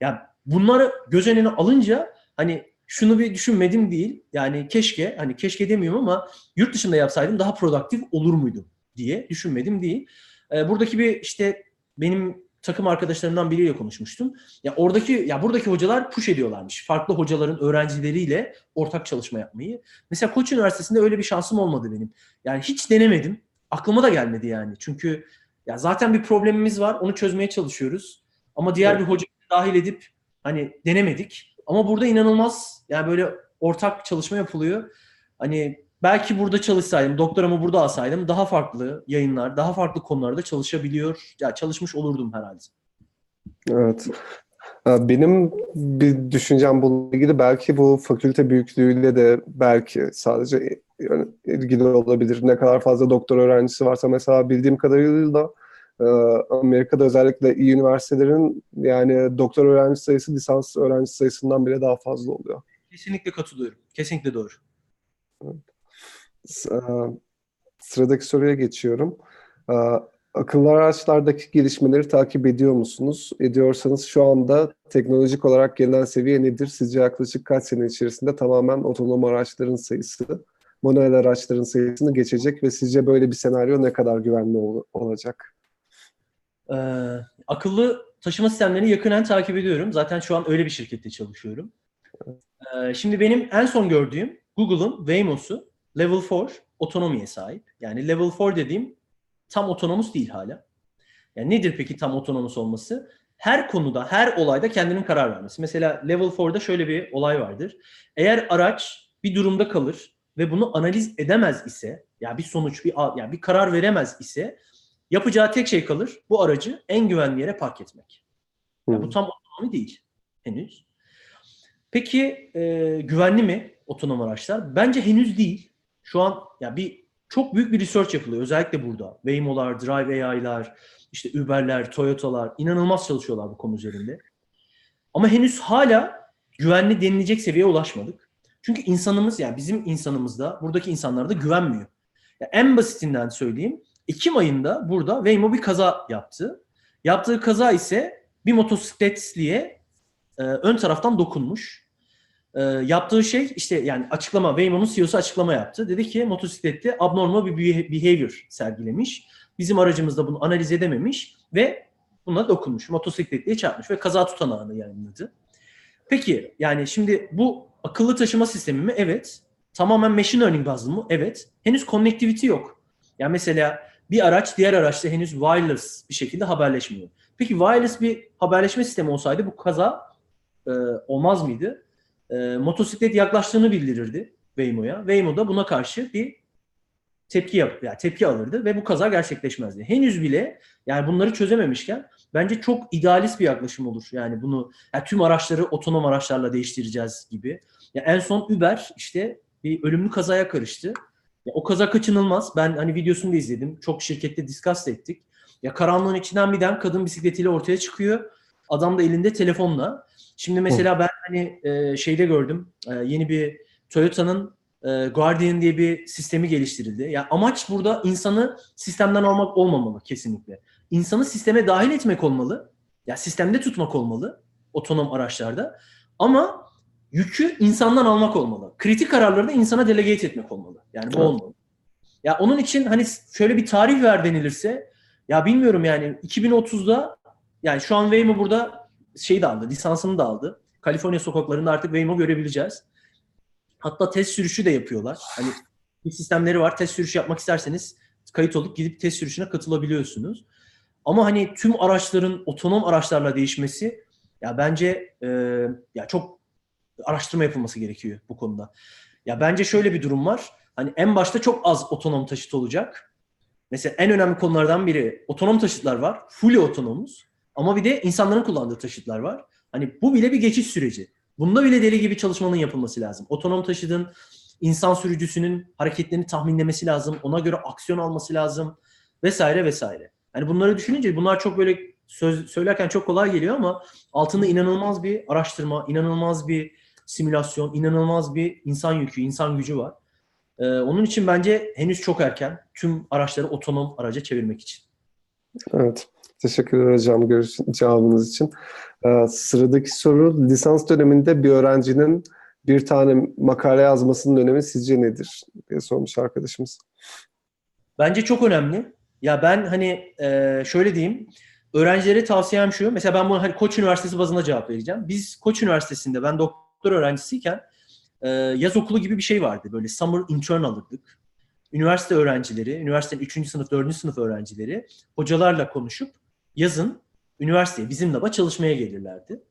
Yani bunları göz önüne alınca hani şunu bir düşünmedim değil. Yani keşke, hani keşke demiyorum ama yurt dışında yapsaydım daha produktif olur muydum diye düşünmedim değil. Ee, buradaki bir işte benim takım arkadaşlarımdan biriyle konuşmuştum. Ya oradaki ya buradaki hocalar push ediyorlarmış. Farklı hocaların öğrencileriyle ortak çalışma yapmayı. Mesela Koç Üniversitesi'nde öyle bir şansım olmadı benim. Yani hiç denemedim. Aklıma da gelmedi yani. Çünkü ya zaten bir problemimiz var. Onu çözmeye çalışıyoruz. Ama diğer
Evet.
bir hocayı dahil edip hani denemedik. Ama burada inanılmaz yani böyle ortak çalışma yapılıyor. Hani belki burada çalışsaydım, doktoramı burada alsaydım daha farklı yayınlar, daha farklı konularda çalışabiliyor, ya çalışmış olurdum herhalde.
Evet. Benim bir düşüncem bununla ilgili belki bu fakülte büyüklüğüyle de belki sadece ilgili olabilir. Ne kadar fazla doktor öğrencisi varsa mesela bildiğim kadarıyla e, Amerika'da özellikle iyi üniversitelerin yani doktor öğrenci sayısı lisans öğrenci sayısından bile daha fazla oluyor.
Kesinlikle katılıyorum. Kesinlikle doğru.
E, sıradaki soruya geçiyorum. E, akıllı araçlardaki gelişmeleri takip ediyor musunuz? Ediyorsanız şu anda teknolojik olarak gelinen seviye nedir? Sizce yaklaşık kaç sene içerisinde tamamen otonom araçların sayısı, manuel araçların sayısını geçecek ve sizce böyle bir senaryo ne kadar güvenli ol- olacak?
Ee, akıllı taşıma sistemlerini yakından takip ediyorum. Zaten şu an öyle bir şirkette çalışıyorum. Ee, şimdi benim en son gördüğüm Google'ın Waymo'su Level 4 otonomiye sahip. Yani Level 4 dediğim tam otonomus değil hala. Yani nedir peki tam otonomus olması? Her konuda, her olayda kendinin karar vermesi. Mesela Level 4'da şöyle bir olay vardır. Eğer araç bir durumda kalır ve bunu analiz edemez ise, yani bir sonuç, bir yani bir karar veremez ise yapacağı tek şey kalır. Bu aracı en güvenli yere park etmek. Yani bu tam otonomi değil henüz. Peki e, güvenli mi otonom araçlar? Bence henüz değil. Şu an ya bir çok büyük bir research yapılıyor. Özellikle burada. Waymo'lar, Drive AI'lar, işte Uber'ler, Toyota'lar inanılmaz çalışıyorlar bu konu üzerinde. Ama henüz hala güvenli denilecek seviyeye ulaşmadık. Çünkü insanımız yani bizim insanımız da buradaki insanlar da güvenmiyor. Ya en basitinden söyleyeyim. Ekim ayında burada Waymo bir kaza yaptı. Yaptığı kaza ise bir motosikletliye e, ön taraftan dokunmuş. E, yaptığı şey işte yani açıklama, Waymo'nun CEO'su açıklama yaptı. Dedi ki motosiklette abnormal bir behavior sergilemiş. Bizim aracımız da bunu analiz edememiş ve buna dokunmuş. Motosikletliye çarpmış ve kaza tutanağını yayınladı. Peki yani şimdi bu akıllı taşıma sistemi mi? Evet. Tamamen machine learning bazlı mı? Evet. Henüz connectivity yok. Yani mesela bir araç diğer araçla henüz wireless bir şekilde haberleşmiyor. Peki wireless bir haberleşme sistemi olsaydı bu kaza e, olmaz mıydı? E, motosiklet yaklaştığını bildirirdi Waymo'ya. Waymo da buna karşı bir tepki yap, yani tepki alırdı ve bu kaza gerçekleşmezdi. Henüz bile yani bunları çözememişken bence çok idealist bir yaklaşım olur. Yani bunu yani tüm araçları otonom araçlarla değiştireceğiz gibi. Ya en son Uber işte bir ölümlü kazaya karıştı. Ya o kaza kaçınılmaz. Ben hani videosunu da izledim. Çok şirkette discuss ettik. Ya karanlığın içinden birden kadın bisikletiyle ortaya çıkıyor. Adam da elinde telefonla. Şimdi mesela ben hani e, şeyde gördüm. E, yeni bir Toyota'nın e, Guardian diye bir sistemi geliştirildi. Ya yani amaç burada insanı sistemden almak olmamalı kesinlikle. İnsanı sisteme dahil etmek olmalı. Ya sistemde tutmak olmalı otonom araçlarda. Ama yükü insandan almak olmalı. Kritik kararları da insana delegate etmek olmalı. Yani bu evet. olmalı. Ya onun için hani şöyle bir tarih ver denilirse ya bilmiyorum yani 2030'da yani şu an Waymo burada şeyi de aldı, lisansını da aldı. Kaliforniya sokaklarında artık Waymo görebileceğiz. Hatta test sürüşü de yapıyorlar. Hani bir sistemleri var. Test sürüşü yapmak isterseniz kayıt olup gidip test sürüşüne katılabiliyorsunuz. Ama hani tüm araçların otonom araçlarla değişmesi ya bence e, ya çok araştırma yapılması gerekiyor bu konuda. Ya bence şöyle bir durum var. Hani en başta çok az otonom taşıt olacak. Mesela en önemli konulardan biri otonom taşıtlar var. Fully otonomuz. Ama bir de insanların kullandığı taşıtlar var. Hani bu bile bir geçiş süreci. Bunda bile deli gibi çalışmanın yapılması lazım. Otonom taşıtın insan sürücüsünün hareketlerini tahminlemesi lazım. Ona göre aksiyon alması lazım. Vesaire vesaire. Hani bunları düşününce bunlar çok böyle söz söylerken çok kolay geliyor ama altında inanılmaz bir araştırma, inanılmaz bir simülasyon, inanılmaz bir insan yükü, insan gücü var. Ee, onun için bence henüz çok erken tüm araçları otonom araca çevirmek için.
Evet. Teşekkür hocam görüş, cevabınız için. Ee, sıradaki soru lisans döneminde bir öğrencinin bir tane makale yazmasının önemi sizce nedir diye sormuş arkadaşımız.
Bence çok önemli. Ya ben hani e, şöyle diyeyim. Öğrencilere tavsiyem şu. Mesela ben bunu hani Koç Üniversitesi bazında cevap vereceğim. Biz Koç Üniversitesi'nde ben doktor öğrencisiyken e, yaz okulu gibi bir şey vardı. Böyle summer intern alırdık. Üniversite öğrencileri, üniversitenin 3. sınıf, 4. sınıf öğrencileri hocalarla konuşup yazın üniversiteye, bizim laba çalışmaya gelirlerdi.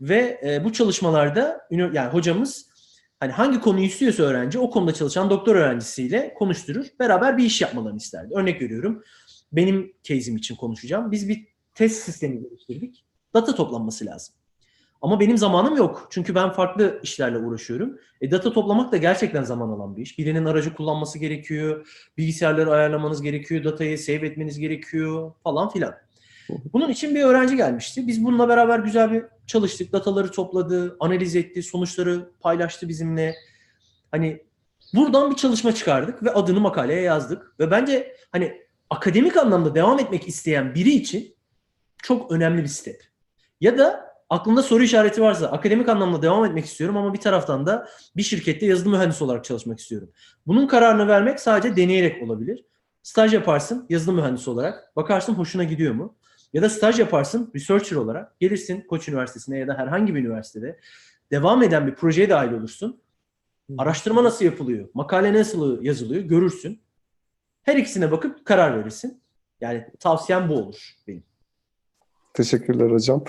Ve e, bu çalışmalarda yani hocamız hani hangi konuyu istiyorsa öğrenci o konuda çalışan doktor öğrencisiyle konuşturur. Beraber bir iş yapmalarını isterdi. Örnek veriyorum. Benim case'im için konuşacağım. Biz bir test sistemi geliştirdik. Data toplanması lazım. Ama benim zamanım yok. Çünkü ben farklı işlerle uğraşıyorum. E, data toplamak da gerçekten zaman alan bir iş. Birinin aracı kullanması gerekiyor. Bilgisayarları ayarlamanız gerekiyor. Datayı save etmeniz gerekiyor falan filan. Bunun için bir öğrenci gelmişti. Biz bununla beraber güzel bir çalıştık. Dataları topladı, analiz etti, sonuçları paylaştı bizimle. Hani buradan bir çalışma çıkardık ve adını makaleye yazdık. Ve bence hani akademik anlamda devam etmek isteyen biri için çok önemli bir step. Ya da aklında soru işareti varsa akademik anlamda devam etmek istiyorum ama bir taraftan da bir şirkette yazılım mühendisi olarak çalışmak istiyorum. Bunun kararını vermek sadece deneyerek olabilir. Staj yaparsın yazılım mühendisi olarak. Bakarsın hoşuna gidiyor mu? Ya da staj yaparsın researcher olarak. Gelirsin Koç Üniversitesi'ne ya da herhangi bir üniversitede. Devam eden bir projeye dahil olursun. Araştırma nasıl yapılıyor? Makale nasıl yazılıyor? Görürsün. Her ikisine bakıp karar verirsin. Yani tavsiyem bu olur benim.
Teşekkürler hocam.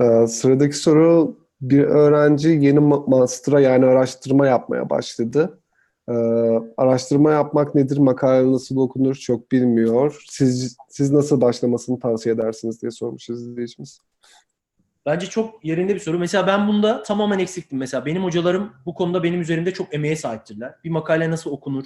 Ee, sıradaki soru bir öğrenci yeni master'a yani araştırma yapmaya başladı. Ee, araştırma yapmak nedir, makale nasıl okunur çok bilmiyor. Siz, siz nasıl başlamasını tavsiye edersiniz diye sormuş izleyicimiz.
Bence çok yerinde bir soru. Mesela ben bunda tamamen eksiktim. Mesela benim hocalarım bu konuda benim üzerimde çok emeğe sahiptirler. Bir makale nasıl okunur,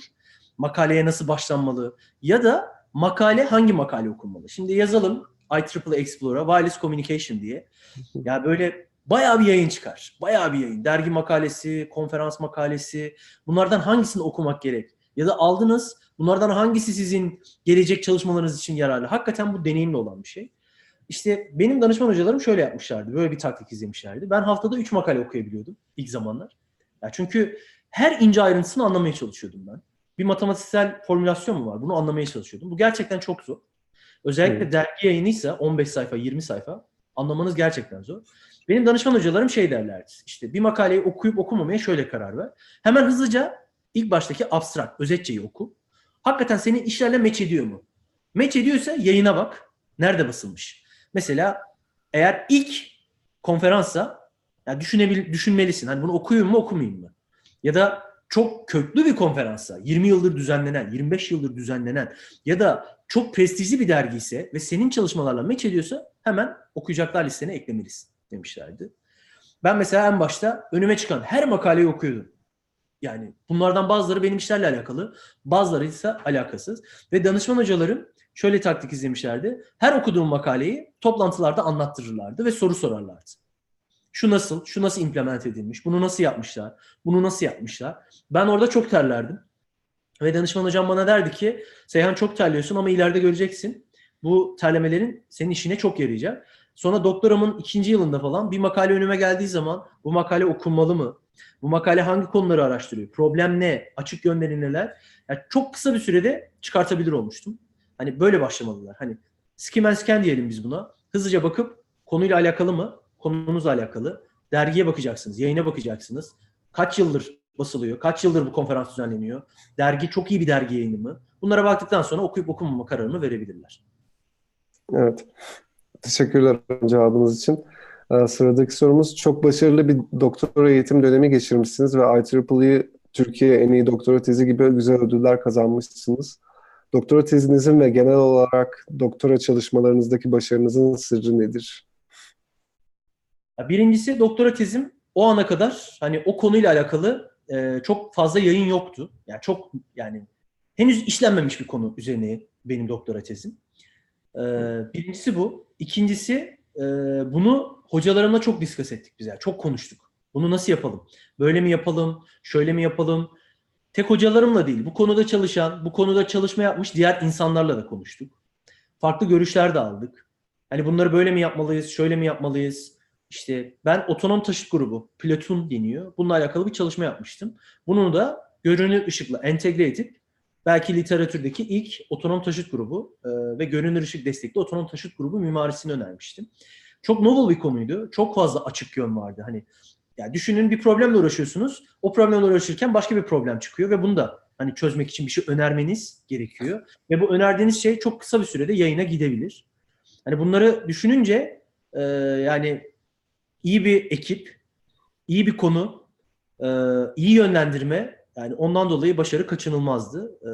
makaleye nasıl başlanmalı ya da makale hangi makale okunmalı. Şimdi yazalım IEEE Explorer, Wireless Communication diye. Ya böyle bayağı bir yayın çıkar. Bayağı bir yayın. Dergi makalesi, konferans makalesi. Bunlardan hangisini okumak gerek? Ya da aldınız, bunlardan hangisi sizin gelecek çalışmalarınız için yararlı? Hakikaten bu deneyimli olan bir şey. İşte benim danışman hocalarım şöyle yapmışlardı. Böyle bir taktik izlemişlerdi. Ben haftada 3 makale okuyabiliyordum ilk zamanlar. Ya çünkü her ince ayrıntısını anlamaya çalışıyordum ben. Bir matematiksel formülasyon mu var? Bunu anlamaya çalışıyordum. Bu gerçekten çok zor. Özellikle evet. dergi yayınıysa 15 sayfa, 20 sayfa anlamanız gerçekten zor. Benim danışman hocalarım şey derlerdi. İşte bir makaleyi okuyup okumamaya şöyle karar ver. Hemen hızlıca ilk baştaki abstrakt, özetçeyi oku. Hakikaten senin işlerle meç ediyor mu? Meç ediyorsa yayına bak. Nerede basılmış? Mesela eğer ilk konferansa yani düşünebil düşünmelisin. Hani bunu okuyayım mı okumayayım mı? Ya da çok köklü bir konferansa 20 yıldır düzenlenen, 25 yıldır düzenlenen ya da çok prestijli bir dergi ise ve senin çalışmalarla meç ediyorsa hemen okuyacaklar listene eklemelisin demişlerdi. Ben mesela en başta önüme çıkan her makaleyi okuyordum. Yani bunlardan bazıları benim işlerle alakalı, bazıları ise alakasız. Ve danışman hocalarım şöyle taktik izlemişlerdi. Her okuduğum makaleyi toplantılarda anlattırırlardı ve soru sorarlardı. Şu nasıl, şu nasıl implement edilmiş, bunu nasıl yapmışlar, bunu nasıl yapmışlar. Ben orada çok terlerdim. Ve danışman hocam bana derdi ki Seyhan çok terliyorsun ama ileride göreceksin. Bu terlemelerin senin işine çok yarayacak. Sonra doktoramın ikinci yılında falan bir makale önüme geldiği zaman bu makale okunmalı mı? Bu makale hangi konuları araştırıyor? Problem ne? Açık yönleri neler? Yani çok kısa bir sürede çıkartabilir olmuştum. Hani böyle başlamalılar. Hani skim and scan diyelim biz buna. Hızlıca bakıp konuyla alakalı mı? Konunuzla alakalı. Dergiye bakacaksınız, yayına bakacaksınız. Kaç yıldır basılıyor? Kaç yıldır bu konferans düzenleniyor? Dergi çok iyi bir dergi yayını mı? Bunlara baktıktan sonra okuyup okumama kararını verebilirler.
Evet. Teşekkürler cevabınız için. Ee, sıradaki sorumuz çok başarılı bir doktora eğitim dönemi geçirmişsiniz ve IEEE Türkiye en iyi doktora tezi gibi güzel ödüller kazanmışsınız. Doktora tezinizin ve genel olarak doktora çalışmalarınızdaki başarınızın sırrı nedir?
Birincisi doktora tezim o ana kadar hani o konuyla alakalı e, çok fazla yayın yoktu. Yani çok yani henüz işlenmemiş bir konu üzerine benim doktora tezim. E, birincisi bu. İkincisi e, bunu hocalarımla çok diskus ettik biz. Yani çok konuştuk. Bunu nasıl yapalım? Böyle mi yapalım? Şöyle mi yapalım? Tek hocalarımla değil, bu konuda çalışan, bu konuda çalışma yapmış diğer insanlarla da konuştuk. Farklı görüşler de aldık. Hani bunları böyle mi yapmalıyız, şöyle mi yapmalıyız? İşte ben otonom taşıt grubu, Platoon deniyor. Bununla alakalı bir çalışma yapmıştım. Bunu da görünür ışıkla entegre edip belki literatürdeki ilk otonom taşıt grubu e, ve görünür ışık destekli otonom taşıt grubu mimarisini önermiştim. Çok novel bir konuydu. Çok fazla açık yön vardı. Hani yani düşünün bir problemle uğraşıyorsunuz. O problemle uğraşırken başka bir problem çıkıyor ve bunu da hani çözmek için bir şey önermeniz gerekiyor. Ve bu önerdiğiniz şey çok kısa bir sürede yayına gidebilir. Hani bunları düşününce e, yani iyi bir ekip, iyi bir konu, e, iyi yönlendirme yani ondan dolayı başarı kaçınılmazdı. E,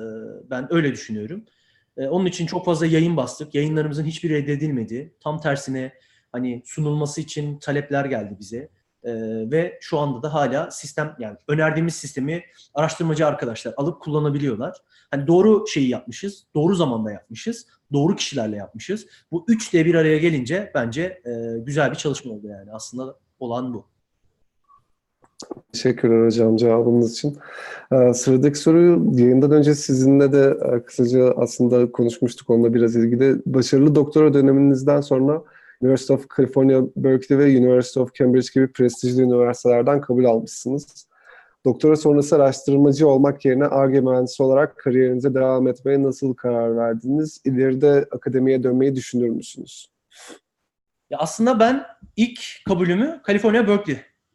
ben öyle düşünüyorum. E, onun için çok fazla yayın bastık. Yayınlarımızın hiçbiri reddedilmedi. Tam tersine hani sunulması için talepler geldi bize. Ee, ve şu anda da hala sistem yani önerdiğimiz sistemi araştırmacı arkadaşlar alıp kullanabiliyorlar. Hani doğru şeyi yapmışız, doğru zamanda yapmışız, doğru kişilerle yapmışız. Bu üç de bir araya gelince bence e, güzel bir çalışma oldu yani. Aslında olan bu.
Teşekkürler hocam cevabınız için. Ee, sıradaki soruyu yayından önce sizinle de e, kısaca aslında konuşmuştuk onunla biraz ilgili. Başarılı doktora döneminizden sonra University of California, Berkeley ve University of Cambridge gibi prestijli üniversitelerden kabul almışsınız. Doktora sonrası araştırmacı olmak yerine ARGE mühendisi olarak kariyerinize devam etmeye nasıl karar verdiniz? İleride akademiye dönmeyi düşünür müsünüz?
Ya aslında ben ilk kabulümü California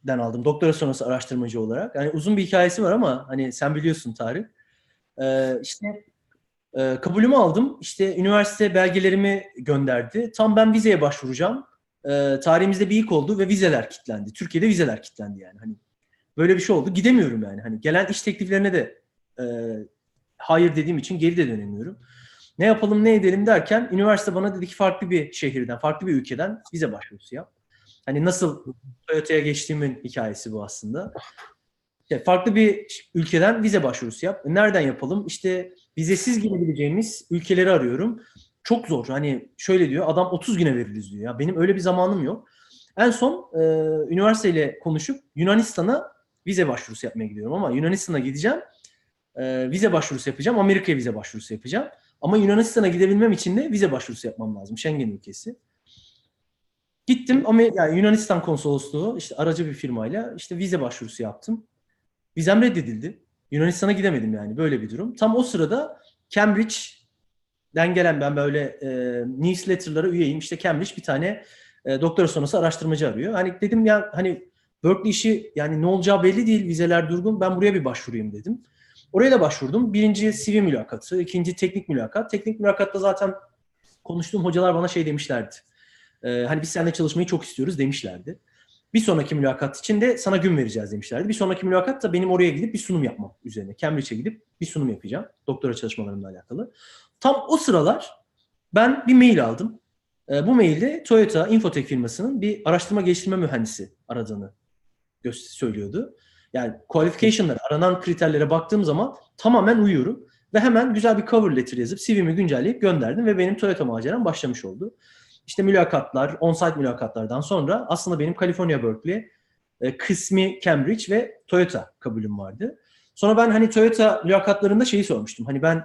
Berkeley'den aldım. Doktora sonrası araştırmacı olarak. Yani uzun bir hikayesi var ama hani sen biliyorsun Tarık. Ee, işte e, kabulümü aldım. İşte üniversite belgelerimi gönderdi. Tam ben vizeye başvuracağım. E, tarihimizde bir ilk oldu ve vizeler kilitlendi. Türkiye'de vizeler kilitlendi yani. Hani böyle bir şey oldu. Gidemiyorum yani. Hani gelen iş tekliflerine de e, hayır dediğim için geri de dönemiyorum. Ne yapalım ne edelim derken üniversite bana dedi ki farklı bir şehirden, farklı bir ülkeden vize başvurusu yap. Hani nasıl Toyota'ya geçtiğimin hikayesi bu aslında. İşte farklı bir ülkeden vize başvurusu yap. Nereden yapalım? İşte vizesiz girebileceğimiz ülkeleri arıyorum. Çok zor. Hani şöyle diyor, adam 30 güne veririz diyor. Ya benim öyle bir zamanım yok. En son e, üniversiteyle konuşup Yunanistan'a vize başvurusu yapmaya gidiyorum ama Yunanistan'a gideceğim. E, vize başvurusu yapacağım. Amerika'ya vize başvurusu yapacağım. Ama Yunanistan'a gidebilmem için de vize başvurusu yapmam lazım. Schengen ülkesi. Gittim yani Yunanistan konsolosluğu işte aracı bir firmayla işte vize başvurusu yaptım. Vizem reddedildi. Yunanistan'a gidemedim yani böyle bir durum. Tam o sırada Cambridge'den gelen ben böyle e, newsletter'lara üyeyim. İşte Cambridge bir tane e, doktora sonrası araştırmacı arıyor. Hani dedim ya hani Berkeley işi yani ne olacağı belli değil. Vizeler durgun. Ben buraya bir başvurayım dedim. Oraya da başvurdum. Birinci CV mülakatı, ikinci teknik mülakat. Teknik mülakatta zaten konuştuğum hocalar bana şey demişlerdi. E, hani biz seninle çalışmayı çok istiyoruz demişlerdi. Bir sonraki mülakat için de sana gün vereceğiz demişlerdi. Bir sonraki mülakat da benim oraya gidip bir sunum yapmam üzerine. Cambridge'e gidip bir sunum yapacağım. Doktora çalışmalarımla alakalı. Tam o sıralar ben bir mail aldım. E, bu mailde Toyota Infotech firmasının bir araştırma geliştirme mühendisi aradığını söylüyordu. Yani qualification'lar, aranan kriterlere baktığım zaman tamamen uyuyorum. Ve hemen güzel bir cover letter yazıp CV'mi güncelleyip gönderdim ve benim Toyota maceram başlamış oldu. İşte mülakatlar, on-site mülakatlardan sonra aslında benim California Berkeley, e, kısmi Cambridge ve Toyota kabulüm vardı. Sonra ben hani Toyota mülakatlarında şeyi sormuştum. Hani ben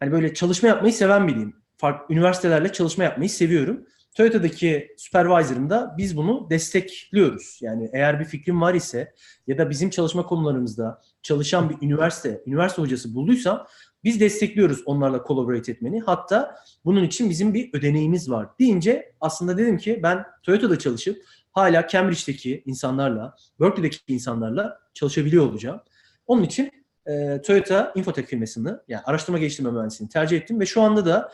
hani böyle çalışma yapmayı seven biriyim. Farklı üniversitelerle çalışma yapmayı seviyorum. Toyota'daki supervisor'ım da biz bunu destekliyoruz. Yani eğer bir fikrim var ise ya da bizim çalışma konularımızda çalışan bir üniversite, üniversite hocası bulduysam biz destekliyoruz onlarla collaborate etmeni. Hatta bunun için bizim bir ödeneğimiz var deyince aslında dedim ki ben Toyota'da çalışıp hala Cambridge'deki insanlarla, Berkeley'deki insanlarla çalışabiliyor olacağım. Onun için e, Toyota Infotech firmasını yani araştırma geliştirme mühendisliğini tercih ettim ve şu anda da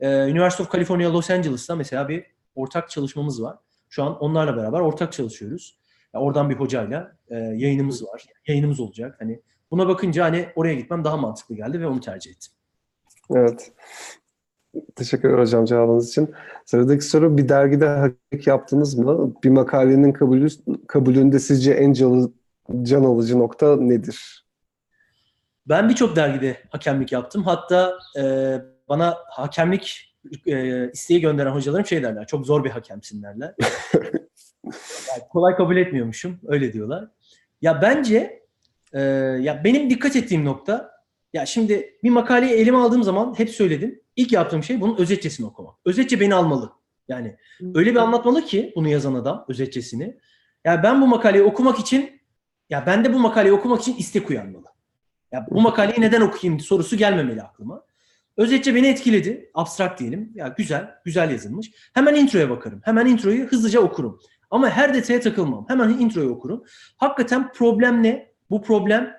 e, University of California Los Angeles'ta mesela bir ortak çalışmamız var. Şu an onlarla beraber ortak çalışıyoruz. Yani oradan bir hocayla e, yayınımız var. Yayınımız olacak. Hani buna bakınca hani oraya gitmem daha mantıklı geldi ve onu tercih ettim.
Evet. Teşekkür hocam cevabınız için. Sıradaki soru bir dergide hakik yaptınız mı? Bir makalenin kabulü, kabulünde sizce en can alıcı nokta nedir?
Ben birçok dergide hakemlik yaptım. Hatta e, bana hakemlik e, isteği gönderen hocalarım şey derler. Çok zor bir hakemsin derler. yani kolay kabul etmiyormuşum. Öyle diyorlar. Ya bence e, ya benim dikkat ettiğim nokta ya şimdi bir makaleyi elime aldığım zaman hep söyledim. İlk yaptığım şey bunun özetçesini okumak. Özetçe beni almalı. Yani öyle bir anlatmalı ki bunu yazan adam özetçesini. Ya yani ben bu makaleyi okumak için ya ben de bu makaleyi okumak için istek uyanmalı. Ya bu makaleyi neden okuyayım sorusu gelmemeli aklıma. Özetçe beni etkiledi. Abstrakt diyelim. Ya güzel, güzel yazılmış. Hemen introya bakarım. Hemen introyu hızlıca okurum. Ama her detaya takılmam. Hemen introyu okurum. Hakikaten problem ne? Bu problem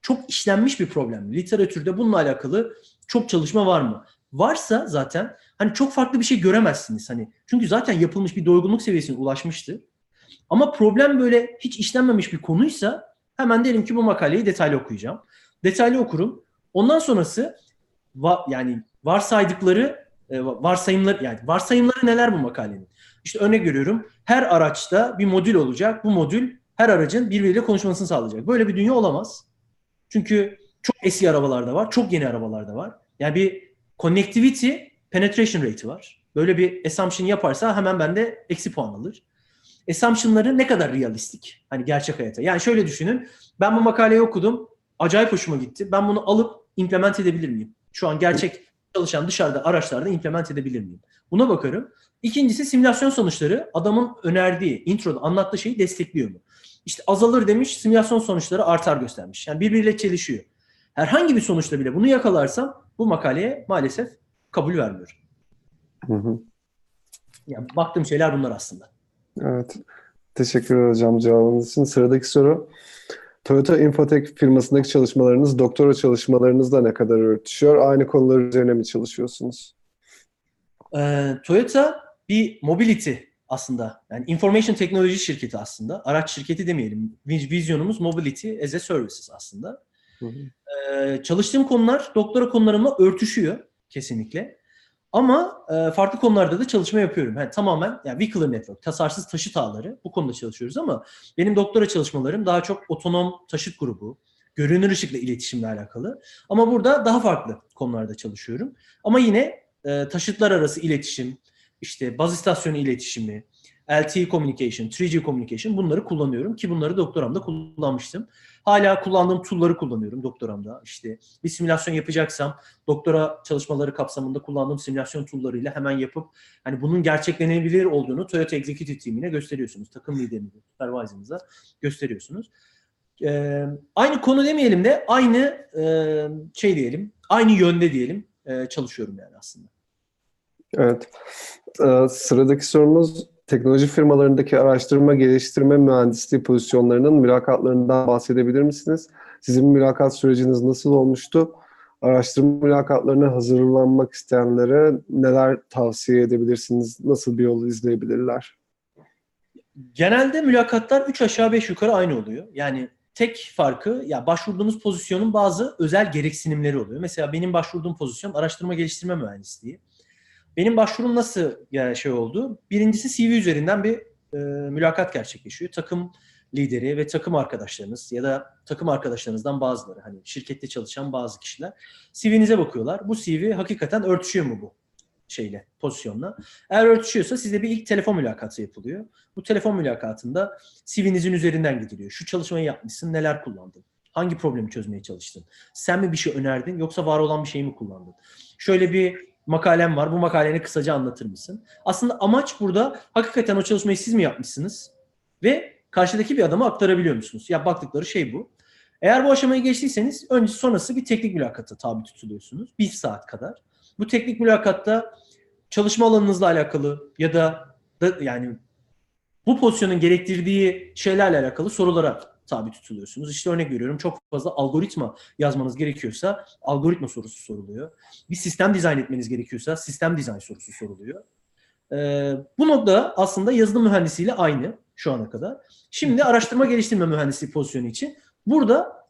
çok işlenmiş bir problem. Literatürde bununla alakalı çok çalışma var mı? Varsa zaten hani çok farklı bir şey göremezsiniz. Hani çünkü zaten yapılmış bir doygunluk seviyesine ulaşmıştı. Ama problem böyle hiç işlenmemiş bir konuysa hemen derim ki bu makaleyi detaylı okuyacağım. Detaylı okurum. Ondan sonrası va, yani varsaydıkları e, varsayımlar yani varsayımları neler bu makalenin? İşte örnek görüyorum. Her araçta bir modül olacak. Bu modül her aracın birbiriyle konuşmasını sağlayacak. Böyle bir dünya olamaz. Çünkü çok eski arabalarda var, çok yeni arabalarda var. Yani bir connectivity penetration rate'i var. Böyle bir assumption yaparsa hemen bende eksi puan alır. Assumption'ları ne kadar realistik? Hani gerçek hayata. Yani şöyle düşünün. Ben bu makaleyi okudum. Acayip hoşuma gitti. Ben bunu alıp implement edebilir miyim? Şu an gerçek çalışan dışarıda araçlarda implement edebilir miyim? Buna bakarım. İkincisi simülasyon sonuçları adamın önerdiği, introda anlattığı şeyi destekliyor mu? İşte azalır demiş, simülasyon sonuçları artar göstermiş. Yani birbiriyle çelişiyor. Herhangi bir sonuçta bile bunu yakalarsam bu makaleye maalesef kabul vermiyorum.
Hı hı.
Yani baktığım şeyler bunlar aslında.
Evet. Teşekkür hocam cevabınız için. Sıradaki soru. Toyota Infotech firmasındaki çalışmalarınız doktora çalışmalarınızla ne kadar örtüşüyor? Aynı konular üzerine mi çalışıyorsunuz?
Ee, Toyota bir mobility aslında. Yani information teknoloji şirketi aslında. Araç şirketi demeyelim. Vizyonumuz mobility as a services aslında.
Hı hı.
Ee, çalıştığım konular doktora konularımla örtüşüyor kesinlikle. Ama e, farklı konularda da çalışma yapıyorum. Yani tamamen yani vehicular network, tasarsız taşıt ağları bu konuda çalışıyoruz ama benim doktora çalışmalarım daha çok otonom taşıt grubu, görünür ışıkla iletişimle alakalı. Ama burada daha farklı konularda çalışıyorum. Ama yine e, taşıtlar arası iletişim, işte baz istasyonu iletişimi, LTE communication, 3G communication bunları kullanıyorum ki bunları doktoramda kullanmıştım. Hala kullandığım tool'ları kullanıyorum doktoramda. İşte bir simülasyon yapacaksam doktora çalışmaları kapsamında kullandığım simülasyon tool'larıyla hemen yapıp hani bunun gerçeklenebilir olduğunu Toyota Executive Team'ine gösteriyorsunuz. Takım liderinize, supervisor'ınıza gösteriyorsunuz. Ee, aynı konu demeyelim de aynı e, şey diyelim, aynı yönde diyelim e, çalışıyorum yani aslında.
Evet. Ee, sıradaki sorumuz teknoloji firmalarındaki araştırma geliştirme mühendisliği pozisyonlarının mülakatlarından bahsedebilir misiniz? Sizin mülakat süreciniz nasıl olmuştu? Araştırma mülakatlarına hazırlanmak isteyenlere neler tavsiye edebilirsiniz? Nasıl bir yol izleyebilirler?
Genelde mülakatlar 3 aşağı 5 yukarı aynı oluyor. Yani tek farkı ya başvurduğunuz pozisyonun bazı özel gereksinimleri oluyor. Mesela benim başvurduğum pozisyon araştırma geliştirme mühendisliği. Benim başvurum nasıl yani şey oldu? Birincisi CV üzerinden bir e, mülakat gerçekleşiyor. Takım lideri ve takım arkadaşlarınız ya da takım arkadaşlarınızdan bazıları hani şirkette çalışan bazı kişiler CV'nize bakıyorlar. Bu CV hakikaten örtüşüyor mu bu şeyle, pozisyonla? Eğer örtüşüyorsa size bir ilk telefon mülakatı yapılıyor. Bu telefon mülakatında CV'nizin üzerinden gidiliyor. Şu çalışmayı yapmışsın, neler kullandın? Hangi problemi çözmeye çalıştın? Sen mi bir şey önerdin yoksa var olan bir şeyi mi kullandın? Şöyle bir makalem var. Bu makaleni kısaca anlatır mısın? Aslında amaç burada hakikaten o çalışmayı siz mi yapmışsınız? Ve karşıdaki bir adama aktarabiliyor musunuz? Ya baktıkları şey bu. Eğer bu aşamayı geçtiyseniz önce sonrası bir teknik mülakata tabi tutuluyorsunuz. Bir saat kadar. Bu teknik mülakatta çalışma alanınızla alakalı ya da, da yani bu pozisyonun gerektirdiği şeylerle alakalı sorulara tabi tutuluyorsunuz. İşte örnek veriyorum çok fazla algoritma yazmanız gerekiyorsa algoritma sorusu soruluyor. Bir sistem dizayn etmeniz gerekiyorsa sistem dizayn sorusu soruluyor. Ee, bu nokta aslında yazılım mühendisiyle aynı şu ana kadar. Şimdi araştırma geliştirme mühendisliği pozisyonu için burada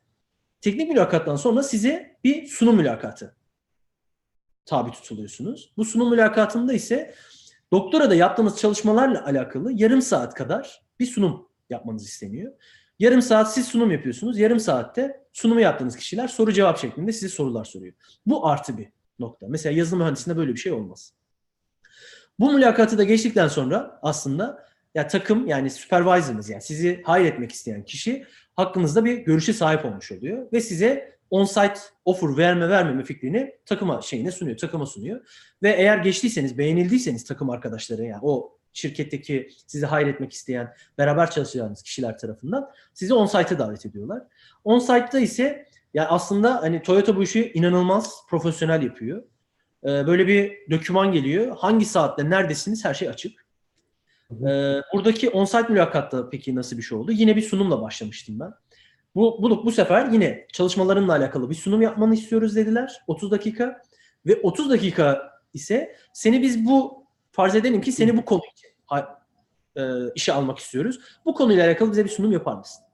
teknik mülakattan sonra size bir sunum mülakatı tabi tutuluyorsunuz. Bu sunum mülakatında ise doktora da yaptığınız çalışmalarla alakalı yarım saat kadar bir sunum yapmanız isteniyor. Yarım saat siz sunum yapıyorsunuz. Yarım saatte sunumu yaptığınız kişiler soru cevap şeklinde size sorular soruyor. Bu artı bir nokta. Mesela yazılım mühendisliğinde böyle bir şey olmaz. Bu mülakatı da geçtikten sonra aslında ya takım yani supervisor'ınız yani sizi hire etmek isteyen kişi hakkınızda bir görüşe sahip olmuş oluyor ve size on-site offer verme vermeme fikrini takıma şeyine sunuyor, takıma sunuyor. Ve eğer geçtiyseniz, beğenildiyseniz takım arkadaşları yani o şirketteki sizi hayretmek isteyen, beraber çalışacağınız kişiler tarafından sizi on-site'e davet ediyorlar. On-site'da ise yani aslında hani Toyota bu işi inanılmaz profesyonel yapıyor. Ee, böyle bir doküman geliyor. Hangi saatte neredesiniz her şey açık. Ee, buradaki on-site mülakatta peki nasıl bir şey oldu? Yine bir sunumla başlamıştım ben. Bu, bu, bu sefer yine çalışmalarınla alakalı bir sunum yapmanı istiyoruz dediler. 30 dakika. Ve 30 dakika ise seni biz bu farz edelim ki seni bu konu için e, işe almak istiyoruz. Bu konuyla alakalı bize bir sunum yapar mısın?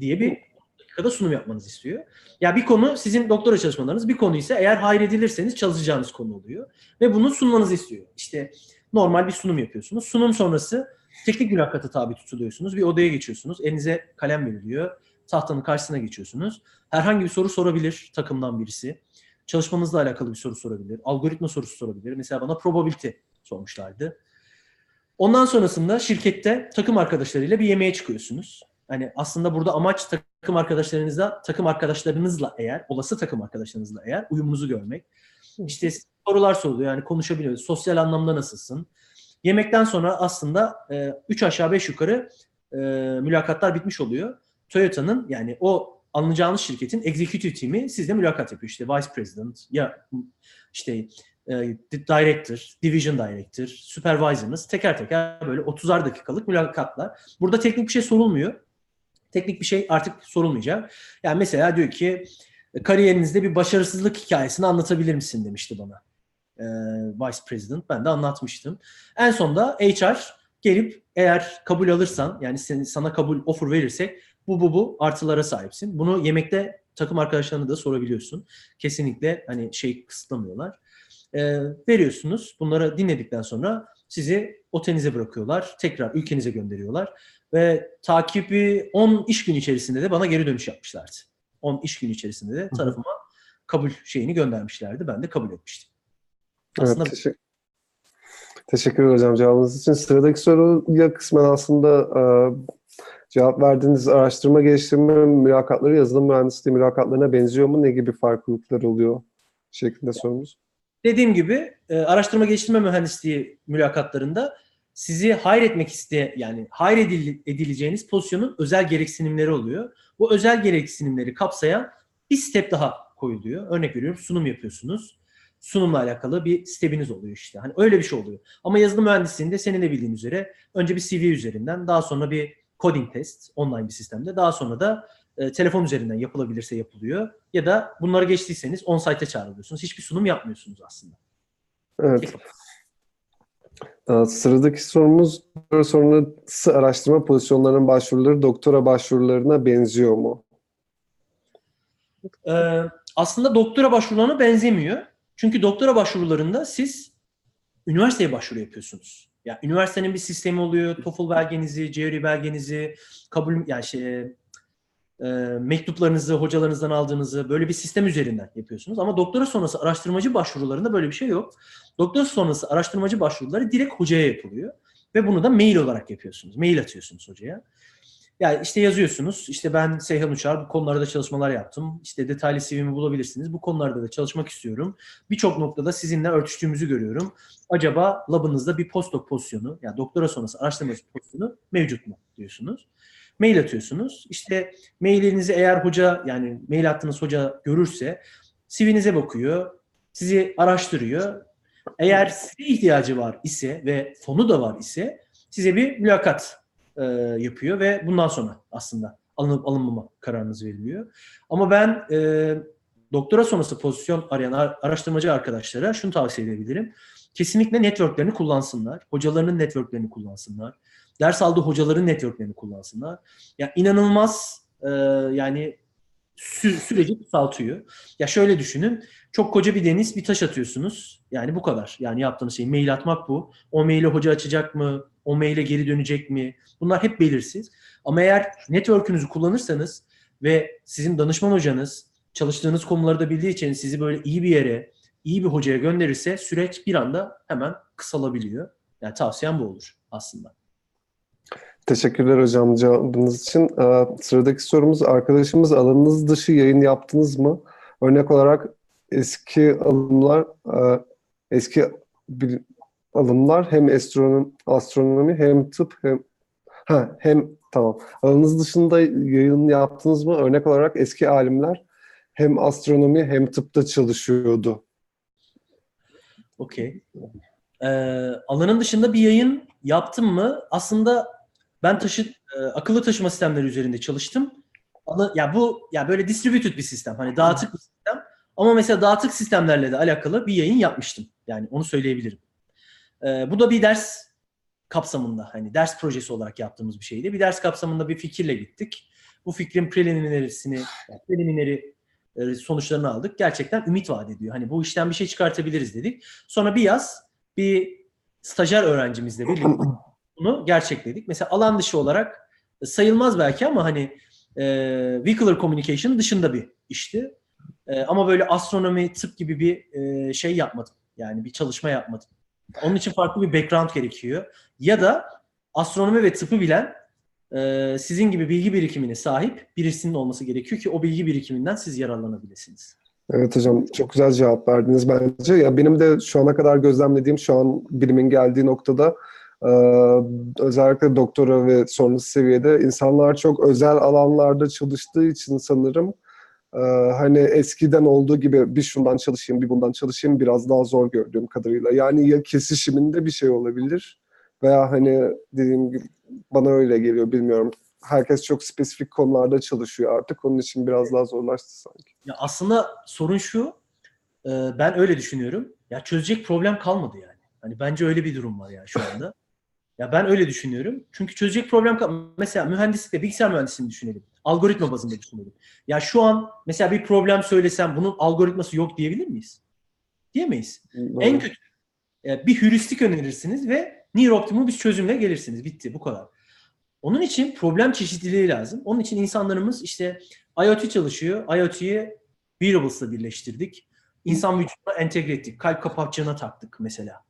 Diye bir dakikada sunum yapmanızı istiyor. Ya bir konu sizin doktora çalışmalarınız, bir konu ise eğer hayredilirseniz çalışacağınız konu oluyor. Ve bunu sunmanızı istiyor. İşte normal bir sunum yapıyorsunuz. Sunum sonrası teknik mülakata tabi tutuluyorsunuz. Bir odaya geçiyorsunuz. Elinize kalem veriliyor. Tahtanın karşısına geçiyorsunuz. Herhangi bir soru sorabilir takımdan birisi. Çalışmanızla alakalı bir soru sorabilir. Algoritma sorusu sorabilir. Mesela bana probability sormuşlardı. Ondan sonrasında şirkette takım arkadaşlarıyla bir yemeğe çıkıyorsunuz. Hani aslında burada amaç takım arkadaşlarınızla, takım arkadaşlarınızla eğer, olası takım arkadaşlarınızla eğer uyumunuzu görmek. İşte sorular soruluyor yani konuşabiliyoruz. Sosyal anlamda nasılsın? Yemekten sonra aslında 3 aşağı 5 yukarı e, mülakatlar bitmiş oluyor. Toyota'nın yani o anlayacağınız şirketin executive team'i sizle mülakat yapıyor. İşte vice president ya işte e, director, division director, supervisor'ınız teker teker böyle 30'ar dakikalık mülakatlar. Burada teknik bir şey sorulmuyor. Teknik bir şey artık sorulmayacak. Yani mesela diyor ki kariyerinizde bir başarısızlık hikayesini anlatabilir misin demişti bana. E, Vice President. Ben de anlatmıştım. En sonda HR gelip eğer kabul alırsan yani seni, sana kabul offer verirsek bu bu bu artılara sahipsin. Bunu yemekte takım arkadaşlarına da sorabiliyorsun. Kesinlikle hani şey kısıtlamıyorlar. E, veriyorsunuz. Bunları dinledikten sonra sizi otelinize bırakıyorlar. Tekrar ülkenize gönderiyorlar. Ve takibi 10 iş gün içerisinde de bana geri dönüş yapmışlardı. 10 iş gün içerisinde de tarafıma kabul şeyini göndermişlerdi. Ben de kabul etmiştim.
Aslında... Evet, teşekkür, teşekkür hocam cevabınız için. Sıradaki soruya kısmen aslında e, cevap verdiğiniz araştırma geliştirme mülakatları yazılım mühendisliği mülakatlarına benziyor mu? Ne gibi farklılıklar oluyor şeklinde sorumuz.
Dediğim gibi e, araştırma geliştirme mühendisliği mülakatlarında sizi hayır etmek isteye yani hayır edileceğiniz pozisyonun özel gereksinimleri oluyor. Bu özel gereksinimleri kapsayan bir step daha koyuluyor. Örnek veriyorum sunum yapıyorsunuz. Sunumla alakalı bir stepiniz oluyor işte. Hani öyle bir şey oluyor. Ama yazılım mühendisliğinde senin de bildiğin üzere önce bir CV üzerinden daha sonra bir coding test online bir sistemde daha sonra da e, telefon üzerinden yapılabilirse yapılıyor. Ya da bunları geçtiyseniz on-site'e çağrılıyorsunuz. Hiçbir sunum yapmıyorsunuz aslında.
Evet. Ee, sıradaki sorumuz sonrası araştırma pozisyonlarının başvuruları doktora başvurularına benziyor mu?
Ee, aslında doktora başvurularına benzemiyor. Çünkü doktora başvurularında siz üniversiteye başvuru yapıyorsunuz. Yani üniversitenin bir sistemi oluyor. TOEFL belgenizi, GRE belgenizi, kabul yani şey e, mektuplarınızı hocalarınızdan aldığınızı böyle bir sistem üzerinden yapıyorsunuz. Ama doktora sonrası araştırmacı başvurularında böyle bir şey yok. Doktora sonrası araştırmacı başvuruları direkt hocaya yapılıyor. Ve bunu da mail olarak yapıyorsunuz. Mail atıyorsunuz hocaya. Yani işte yazıyorsunuz. İşte ben Seyhan Uçar bu konularda çalışmalar yaptım. İşte detaylı CV'mi bulabilirsiniz. Bu konularda da çalışmak istiyorum. Birçok noktada sizinle örtüştüğümüzü görüyorum. Acaba labınızda bir postdoc pozisyonu, yani doktora sonrası araştırmacı pozisyonu mevcut mu diyorsunuz mail atıyorsunuz. İşte mailinizi eğer hoca yani mail attığınız hoca görürse CV'nize bakıyor, sizi araştırıyor. Eğer size ihtiyacı var ise ve fonu da var ise size bir mülakat e, yapıyor ve bundan sonra aslında alınıp alınmama kararınız veriliyor. Ama ben e, doktora sonrası pozisyon arayan araştırmacı arkadaşlara şunu tavsiye edebilirim. Kesinlikle networklerini kullansınlar. Hocalarının networklerini kullansınlar ders aldığı hocaların networklerini kullansınlar. Ya yani inanılmaz e, yani sü- süreci kısaltıyor. Ya şöyle düşünün. Çok koca bir deniz bir taş atıyorsunuz. Yani bu kadar. Yani yaptığınız şey mail atmak bu. O maili hoca açacak mı? O maile geri dönecek mi? Bunlar hep belirsiz. Ama eğer network'ünüzü kullanırsanız ve sizin danışman hocanız çalıştığınız konuları da bildiği için sizi böyle iyi bir yere, iyi bir hocaya gönderirse süreç bir anda hemen kısalabiliyor. Yani tavsiyem bu olur aslında.
Teşekkürler hocam cevabınız için. Ee, sıradaki sorumuz arkadaşımız alanınız dışı yayın yaptınız mı? Örnek olarak eski alımlar e, eski alımlar hem astronomi, astronomi hem tıp hem ha, hem tamam. Alanınız dışında yayın yaptınız mı? Örnek olarak eski alimler hem astronomi hem tıpta çalışıyordu.
Okey. Ee, alanın dışında bir yayın yaptım mı? Aslında ben taşı e, akıllı taşıma sistemleri üzerinde çalıştım. Ama ya bu ya böyle distributed bir sistem. Hani dağıtık bir sistem. Ama mesela dağıtık sistemlerle de alakalı bir yayın yapmıştım. Yani onu söyleyebilirim. E, bu da bir ders kapsamında hani ders projesi olarak yaptığımız bir şeydi. Bir ders kapsamında bir fikirle gittik. Bu fikrin preliminarisini, yani prelimineri e, sonuçlarını aldık. Gerçekten ümit vaat ediyor. Hani bu işten bir şey çıkartabiliriz dedik. Sonra bir yaz bir stajyer öğrencimizle birlikte bunu gerçekledik. Mesela alan dışı olarak sayılmaz belki ama hani e, vehicular communication dışında bir işti. E, ama böyle astronomi, tıp gibi bir e, şey yapmadım. Yani bir çalışma yapmadım. Onun için farklı bir background gerekiyor. Ya da astronomi ve tıpı bilen e, sizin gibi bilgi birikimine sahip birisinin olması gerekiyor ki o bilgi birikiminden siz yararlanabilirsiniz.
Evet hocam çok güzel cevap verdiniz bence. Ya benim de şu ana kadar gözlemlediğim şu an bilimin geldiği noktada özellikle doktora ve sonrası seviyede insanlar çok özel alanlarda çalıştığı için sanırım e, hani eskiden olduğu gibi bir şundan çalışayım bir bundan çalışayım biraz daha zor gördüğüm kadarıyla. Yani ya kesişiminde bir şey olabilir veya hani dediğim gibi bana öyle geliyor bilmiyorum. Herkes çok spesifik konularda çalışıyor artık. Onun için biraz daha zorlaştı sanki.
Ya aslında sorun şu, e, ben öyle düşünüyorum. Ya çözecek problem kalmadı yani. Hani bence öyle bir durum var ya şu anda. Ya ben öyle düşünüyorum. Çünkü çözecek problem mesela mühendislikte bilgisayar mühendisliğini düşünelim. Algoritma bazında düşünelim. Ya şu an mesela bir problem söylesem bunun algoritması yok diyebilir miyiz? Diyemeyiz. En kötü e, bir heuristik önerirsiniz ve near optimum bir çözümle gelirsiniz. Bitti bu kadar. Onun için problem çeşitliliği lazım. Onun için insanlarımız işte IoT çalışıyor. IoT'yi wearables'la birleştirdik. İnsan vücuduna entegre ettik. Kalp kapakçığına taktık mesela.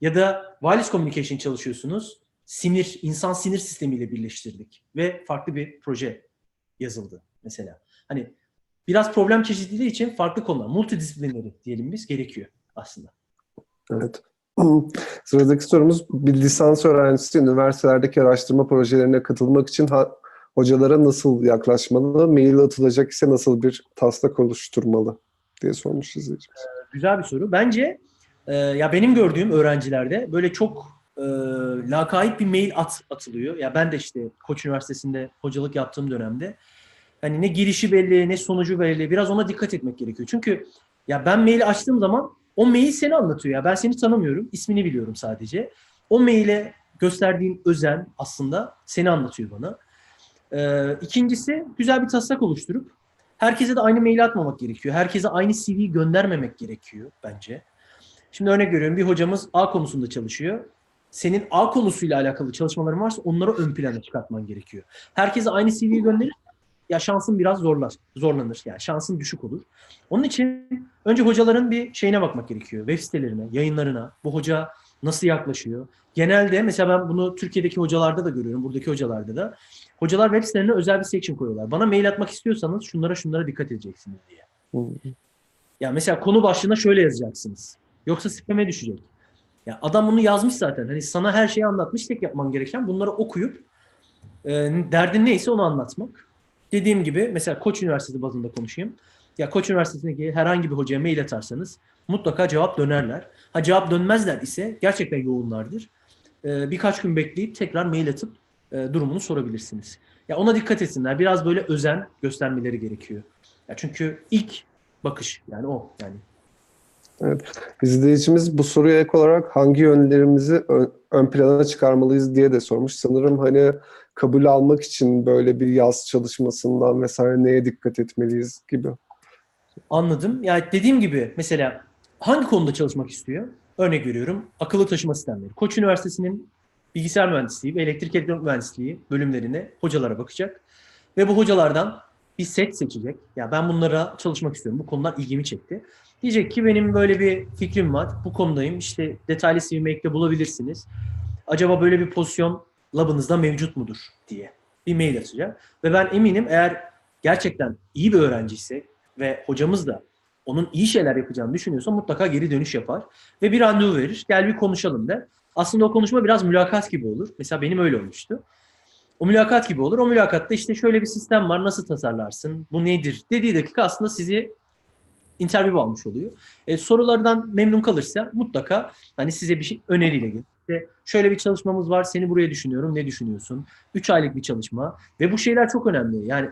Ya da wireless communication çalışıyorsunuz. Sinir, insan sinir sistemiyle birleştirdik. Ve farklı bir proje yazıldı mesela. Hani biraz problem çeşitliliği için farklı konular, multidisiplinleri diyelim biz gerekiyor aslında.
Evet. Sıradaki sorumuz bir lisans öğrencisi üniversitelerdeki araştırma projelerine katılmak için ha- hocalara nasıl yaklaşmalı? Mail atılacak ise nasıl bir taslak oluşturmalı diye sormuş izleyicimiz.
Güzel bir soru. Bence e, ya benim gördüğüm öğrencilerde böyle çok e, lakayt bir mail at atılıyor. Ya ben de işte Koç Üniversitesi'nde hocalık yaptığım dönemde hani ne girişi belli ne sonucu belli. Biraz ona dikkat etmek gerekiyor. Çünkü ya ben maili açtığım zaman o mail seni anlatıyor ya. Ben seni tanımıyorum. ismini biliyorum sadece. O maile gösterdiğin özen aslında seni anlatıyor bana. Ee, ikincisi güzel bir taslak oluşturup herkese de aynı mail atmamak gerekiyor. Herkese aynı CV'yi göndermemek gerekiyor bence. Şimdi örnek veriyorum bir hocamız A konusunda çalışıyor. Senin A konusuyla alakalı çalışmaların varsa onları ön plana çıkartman gerekiyor. Herkese aynı CV'yi gönderir ya şansın biraz zorlar, zorlanır. Yani şansın düşük olur. Onun için önce hocaların bir şeyine bakmak gerekiyor. Web sitelerine, yayınlarına. Bu hoca nasıl yaklaşıyor? Genelde mesela ben bunu Türkiye'deki hocalarda da görüyorum, buradaki hocalarda da. Hocalar web sitelerine özel bir section koyuyorlar. Bana mail atmak istiyorsanız şunlara şunlara dikkat edeceksiniz diye. Ya mesela konu başlığına şöyle yazacaksınız. Yoksa spam'e düşecek. Ya adam bunu yazmış zaten. Hani sana her şeyi anlatmış. Tek yapman gereken bunları okuyup e, derdin neyse onu anlatmak. Dediğim gibi mesela Koç Üniversitesi bazında konuşayım. Ya Koç Üniversitesi'ndeki herhangi bir hocaya mail atarsanız mutlaka cevap dönerler. Ha cevap dönmezler ise gerçekten yoğunlardır. Ee, birkaç gün bekleyip tekrar mail atıp e, durumunu sorabilirsiniz. Ya ona dikkat etsinler. Biraz böyle özen göstermeleri gerekiyor. Ya çünkü ilk bakış yani o yani.
Evet. İzleyicimiz bu soruya ek olarak hangi yönlerimizi ön, plana çıkarmalıyız diye de sormuş. Sanırım hani kabul almak için böyle bir yaz çalışmasından vesaire neye dikkat etmeliyiz gibi.
Anladım. Yani dediğim gibi mesela hangi konuda çalışmak istiyor? Örnek veriyorum akıllı taşıma sistemleri. Koç Üniversitesi'nin bilgisayar mühendisliği ve elektrik elektronik mühendisliği bölümlerine hocalara bakacak. Ve bu hocalardan bir set seçecek. Ya ben bunlara çalışmak istiyorum. Bu konular ilgimi çekti. Diyecek ki benim böyle bir fikrim var. Bu konudayım. İşte detaylı CV'mi ekle bulabilirsiniz. Acaba böyle bir pozisyon labınızda mevcut mudur diye bir mail atacak. Ve ben eminim eğer gerçekten iyi bir öğrenciyse ve hocamız da onun iyi şeyler yapacağını düşünüyorsa mutlaka geri dönüş yapar. Ve bir randevu verir. Gel bir konuşalım der. Aslında o konuşma biraz mülakat gibi olur. Mesela benim öyle olmuştu. O mülakat gibi olur. O mülakatta işte şöyle bir sistem var. Nasıl tasarlarsın? Bu nedir? Dediği dakika aslında sizi interview almış oluyor. E, sorulardan memnun kalırsa mutlaka hani size bir şey öneriyle gelir. İşte şöyle bir çalışmamız var. Seni buraya düşünüyorum. Ne düşünüyorsun? 3 aylık bir çalışma. Ve bu şeyler çok önemli. Yani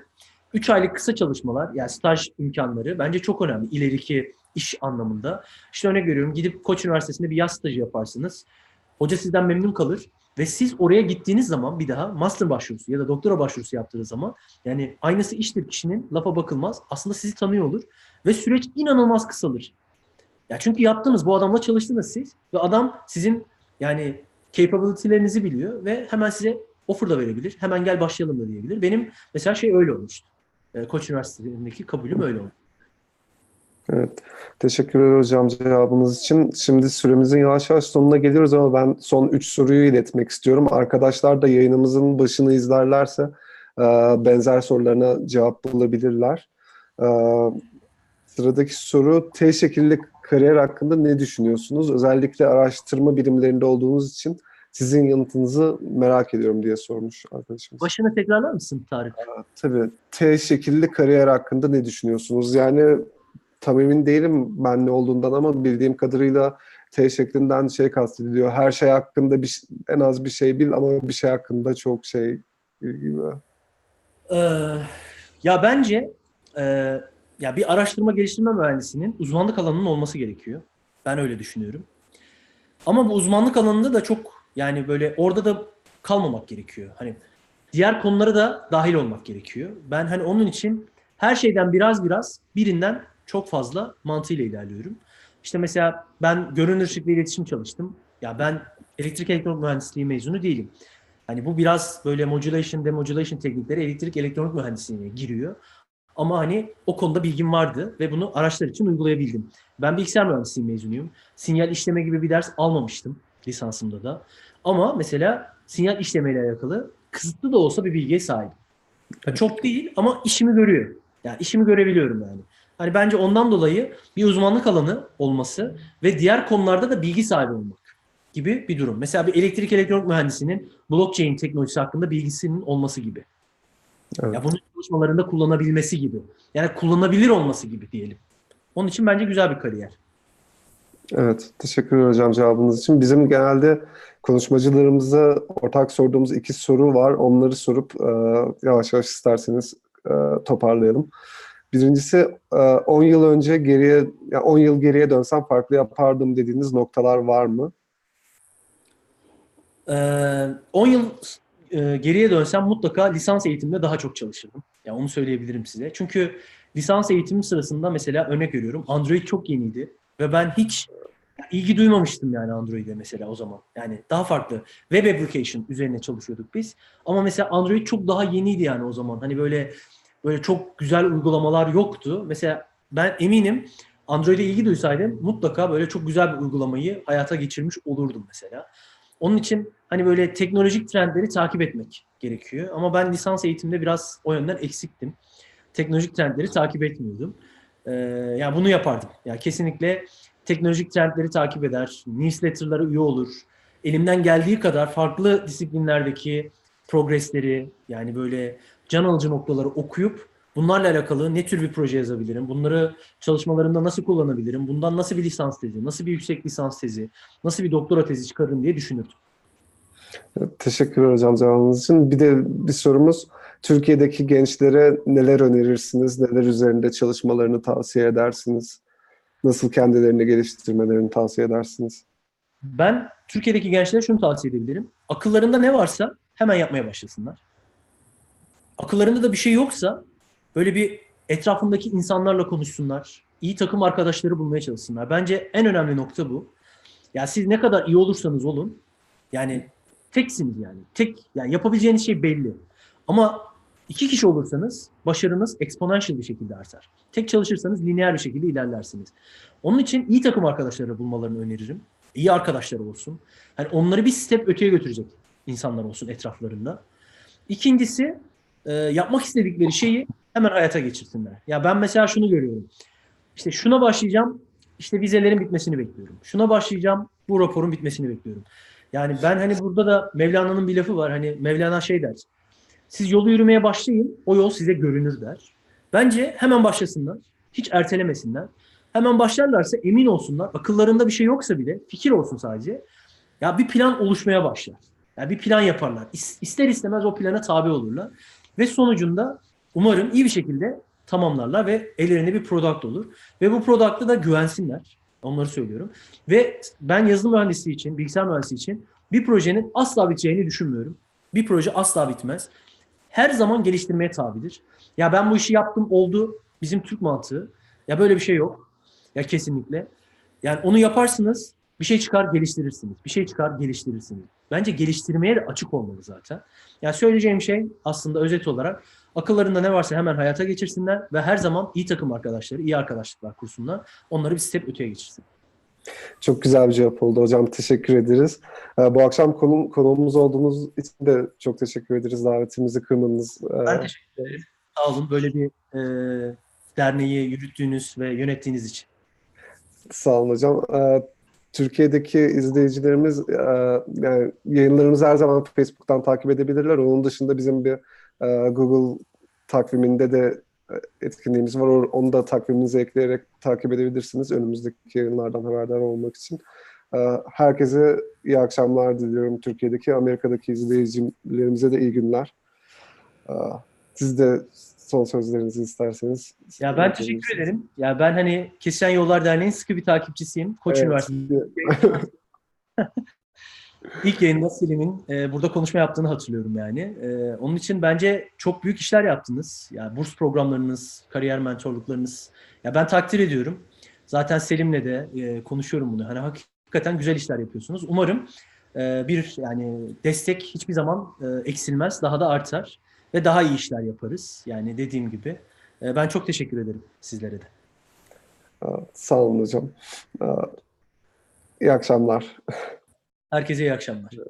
3 aylık kısa çalışmalar, yani staj imkanları bence çok önemli ileriki iş anlamında. İşte örnek veriyorum gidip Koç Üniversitesi'nde bir yaz stajı yaparsınız. Hoca sizden memnun kalır Ve siz oraya gittiğiniz zaman bir daha master başvurusu ya da doktora başvurusu yaptığınız zaman yani aynısı iştir kişinin lafa bakılmaz. Aslında sizi tanıyor olur ve süreç inanılmaz kısalır. Ya çünkü yaptınız bu adamla çalıştınız siz ve adam sizin yani capability'lerinizi biliyor ve hemen size offer da verebilir. Hemen gel başlayalım da diyebilir. Benim mesela şey öyle olmuştu. E, Koç Üniversitesi'ndeki kabulüm öyle oldu.
Evet. Teşekkürler hocam cevabınız için. Şimdi süremizin yavaş yavaş sonuna geliyoruz ama ben son 3 soruyu iletmek istiyorum. Arkadaşlar da yayınımızın başını izlerlerse benzer sorularına cevap bulabilirler. Sıradaki soru T şekilli kariyer hakkında ne düşünüyorsunuz? Özellikle araştırma birimlerinde olduğunuz için sizin yanıtınızı merak ediyorum diye sormuş arkadaşımız.
Başını tekrarlar mısın Tarık?
Tabii. T şekilli kariyer hakkında ne düşünüyorsunuz? Yani tam emin değilim ben ne olduğundan ama bildiğim kadarıyla T şeklinden şey kastediliyor. Her şey hakkında bir, en az bir şey bil ama bir şey hakkında çok şey gibi.
Ee, ya bence e, ya bir araştırma geliştirme mühendisinin uzmanlık alanının olması gerekiyor. Ben öyle düşünüyorum. Ama bu uzmanlık alanında da çok yani böyle orada da kalmamak gerekiyor. Hani diğer konulara da dahil olmak gerekiyor. Ben hani onun için her şeyden biraz biraz birinden çok fazla mantığıyla ilerliyorum. İşte mesela ben görünür ışıkla iletişim çalıştım. Ya ben elektrik elektronik mühendisliği mezunu değilim. Hani bu biraz böyle modulation, demodulation teknikleri elektrik elektronik mühendisliğine giriyor. Ama hani o konuda bilgim vardı ve bunu araçlar için uygulayabildim. Ben bilgisayar mühendisliği mezunuyum. Sinyal işleme gibi bir ders almamıştım lisansımda da. Ama mesela sinyal işlemeyle alakalı kısıtlı da olsa bir bilgiye sahibim. Yani çok değil ama işimi görüyor. Yani işimi görebiliyorum yani. Hani bence ondan dolayı bir uzmanlık alanı olması ve diğer konularda da bilgi sahibi olmak gibi bir durum. Mesela bir elektrik elektronik mühendisinin blockchain teknolojisi hakkında bilgisinin olması gibi.
Evet.
Ya bunu çalışmalarında kullanabilmesi gibi. Yani kullanabilir olması gibi diyelim. Onun için bence güzel bir kariyer.
Evet, teşekkür hocam cevabınız için. Bizim genelde konuşmacılarımıza ortak sorduğumuz iki soru var. Onları sorup e, yavaş yavaş isterseniz e, toparlayalım. Birincisi e, 10 yıl önce geriye, yani 10 yıl geriye dönsem farklı yapardım dediğiniz noktalar var mı?
Ee, 10 yıl e, geriye dönsem mutlaka lisans eğitiminde daha çok çalışırdım. Yani onu söyleyebilirim size. Çünkü lisans eğitimi sırasında mesela örnek veriyorum Android çok yeniydi ve ben hiç ilgi duymamıştım yani Android'e mesela o zaman. Yani daha farklı web application üzerine çalışıyorduk biz. Ama mesela Android çok daha yeniydi yani o zaman. Hani böyle böyle çok güzel uygulamalar yoktu. Mesela ben eminim Android'e ilgi duysaydım mutlaka böyle çok güzel bir uygulamayı hayata geçirmiş olurdum mesela. Onun için hani böyle teknolojik trendleri takip etmek gerekiyor. Ama ben lisans eğitimde biraz o yönden eksiktim. Teknolojik trendleri takip etmiyordum. Ee, yani bunu yapardım. Yani kesinlikle teknolojik trendleri takip eder, newsletter'lara üye olur. Elimden geldiği kadar farklı disiplinlerdeki progresleri yani böyle can alıcı noktaları okuyup bunlarla alakalı ne tür bir proje yazabilirim, bunları çalışmalarımda nasıl kullanabilirim, bundan nasıl bir lisans tezi, nasıl bir yüksek lisans tezi, nasıl bir doktora tezi çıkarırım diye düşünürdüm.
Teşekkürler hocam cevabınız için. Bir de bir sorumuz Türkiye'deki gençlere neler önerirsiniz, neler üzerinde çalışmalarını tavsiye edersiniz? Nasıl kendilerini geliştirmelerini tavsiye edersiniz?
Ben Türkiye'deki gençlere şunu tavsiye edebilirim. Akıllarında ne varsa hemen yapmaya başlasınlar. Akıllarında da bir şey yoksa böyle bir etrafındaki insanlarla konuşsunlar. İyi takım arkadaşları bulmaya çalışsınlar. Bence en önemli nokta bu. Ya siz ne kadar iyi olursanız olun yani teksiniz yani. Tek yani yapabileceğiniz şey belli. Ama iki kişi olursanız başarınız exponential bir şekilde artar. Tek çalışırsanız lineer bir şekilde ilerlersiniz. Onun için iyi takım arkadaşları bulmalarını öneririm. İyi arkadaşlar olsun. Hani onları bir step öteye götürecek insanlar olsun etraflarında. İkincisi e, yapmak istedikleri şeyi hemen hayata geçirsinler. Ya ben mesela şunu görüyorum. İşte şuna başlayacağım. İşte vizelerin bitmesini bekliyorum. Şuna başlayacağım. Bu raporun bitmesini bekliyorum. Yani ben hani burada da Mevlana'nın bir lafı var. Hani Mevlana şey der. Siz yolu yürümeye başlayın. O yol size görünür der. Bence hemen başlasınlar. Hiç ertelemesinler. Hemen başlarlarsa emin olsunlar. Akıllarında bir şey yoksa bile fikir olsun sadece. Ya bir plan oluşmaya başlar. Ya bir plan yaparlar. İster istemez o plana tabi olurlar. Ve sonucunda umarım iyi bir şekilde tamamlarlar ve ellerinde bir product olur. Ve bu product'ta da güvensinler. Onları söylüyorum. Ve ben yazılım mühendisliği için, bilgisayar mühendisliği için bir projenin asla biteceğini düşünmüyorum. Bir proje asla bitmez. Her zaman geliştirmeye tabidir. Ya ben bu işi yaptım oldu bizim Türk mantığı. Ya böyle bir şey yok. Ya kesinlikle. Yani onu yaparsınız bir şey çıkar geliştirirsiniz. Bir şey çıkar geliştirirsiniz. Bence geliştirmeye de açık olmalı zaten. Yani söyleyeceğim şey aslında özet olarak akıllarında ne varsa hemen hayata geçirsinler ve her zaman iyi takım arkadaşları, iyi arkadaşlıklar kursunlar. Onları bir step öteye geçirsin.
Çok güzel bir cevap oldu hocam. Teşekkür ederiz. Ee, Bu akşam konum, konuğumuz olduğunuz için de çok teşekkür ederiz. Davetimizi kırmadınız. Ee,
Ben teşekkür ederim. Sağ olun böyle bir e, derneği yürüttüğünüz ve yönettiğiniz için.
Sağ olun hocam. Ee, Türkiye'deki izleyicilerimiz e, yani yayınlarımızı her zaman Facebook'tan takip edebilirler. Onun dışında bizim bir e, Google takviminde de e, etkinliğimiz var. Onu da takviminize ekleyerek takip edebilirsiniz önümüzdeki yayınlardan haberdar olmak için. Ee, Herkese iyi akşamlar diliyorum. Türkiye'deki, Amerika'daki izleyicilerimize de iyi günler. Ee, Siz de son sözlerinizi isterseniz.
Ya ben teşekkür ederim. Ya ben hani Kesişen Yollar Derneği'nin sıkı bir takipçisiyim. Koç
Evet,
Üniversitesi İlk yayında Selim'in e, burada konuşma yaptığını hatırlıyorum yani. E, onun için bence çok büyük işler yaptınız. Yani burs programlarınız, kariyer mentorluklarınız. Ya ben takdir ediyorum. Zaten Selim'le de e, konuşuyorum bunu. Hani hakikaten güzel işler yapıyorsunuz. Umarım e, bir yani destek hiçbir zaman e, eksilmez, daha da artar ve daha iyi işler yaparız. Yani dediğim gibi. E, ben çok teşekkür ederim sizlere de.
Sağ olun hocam. İyi akşamlar.
Herkese iyi akşamlar.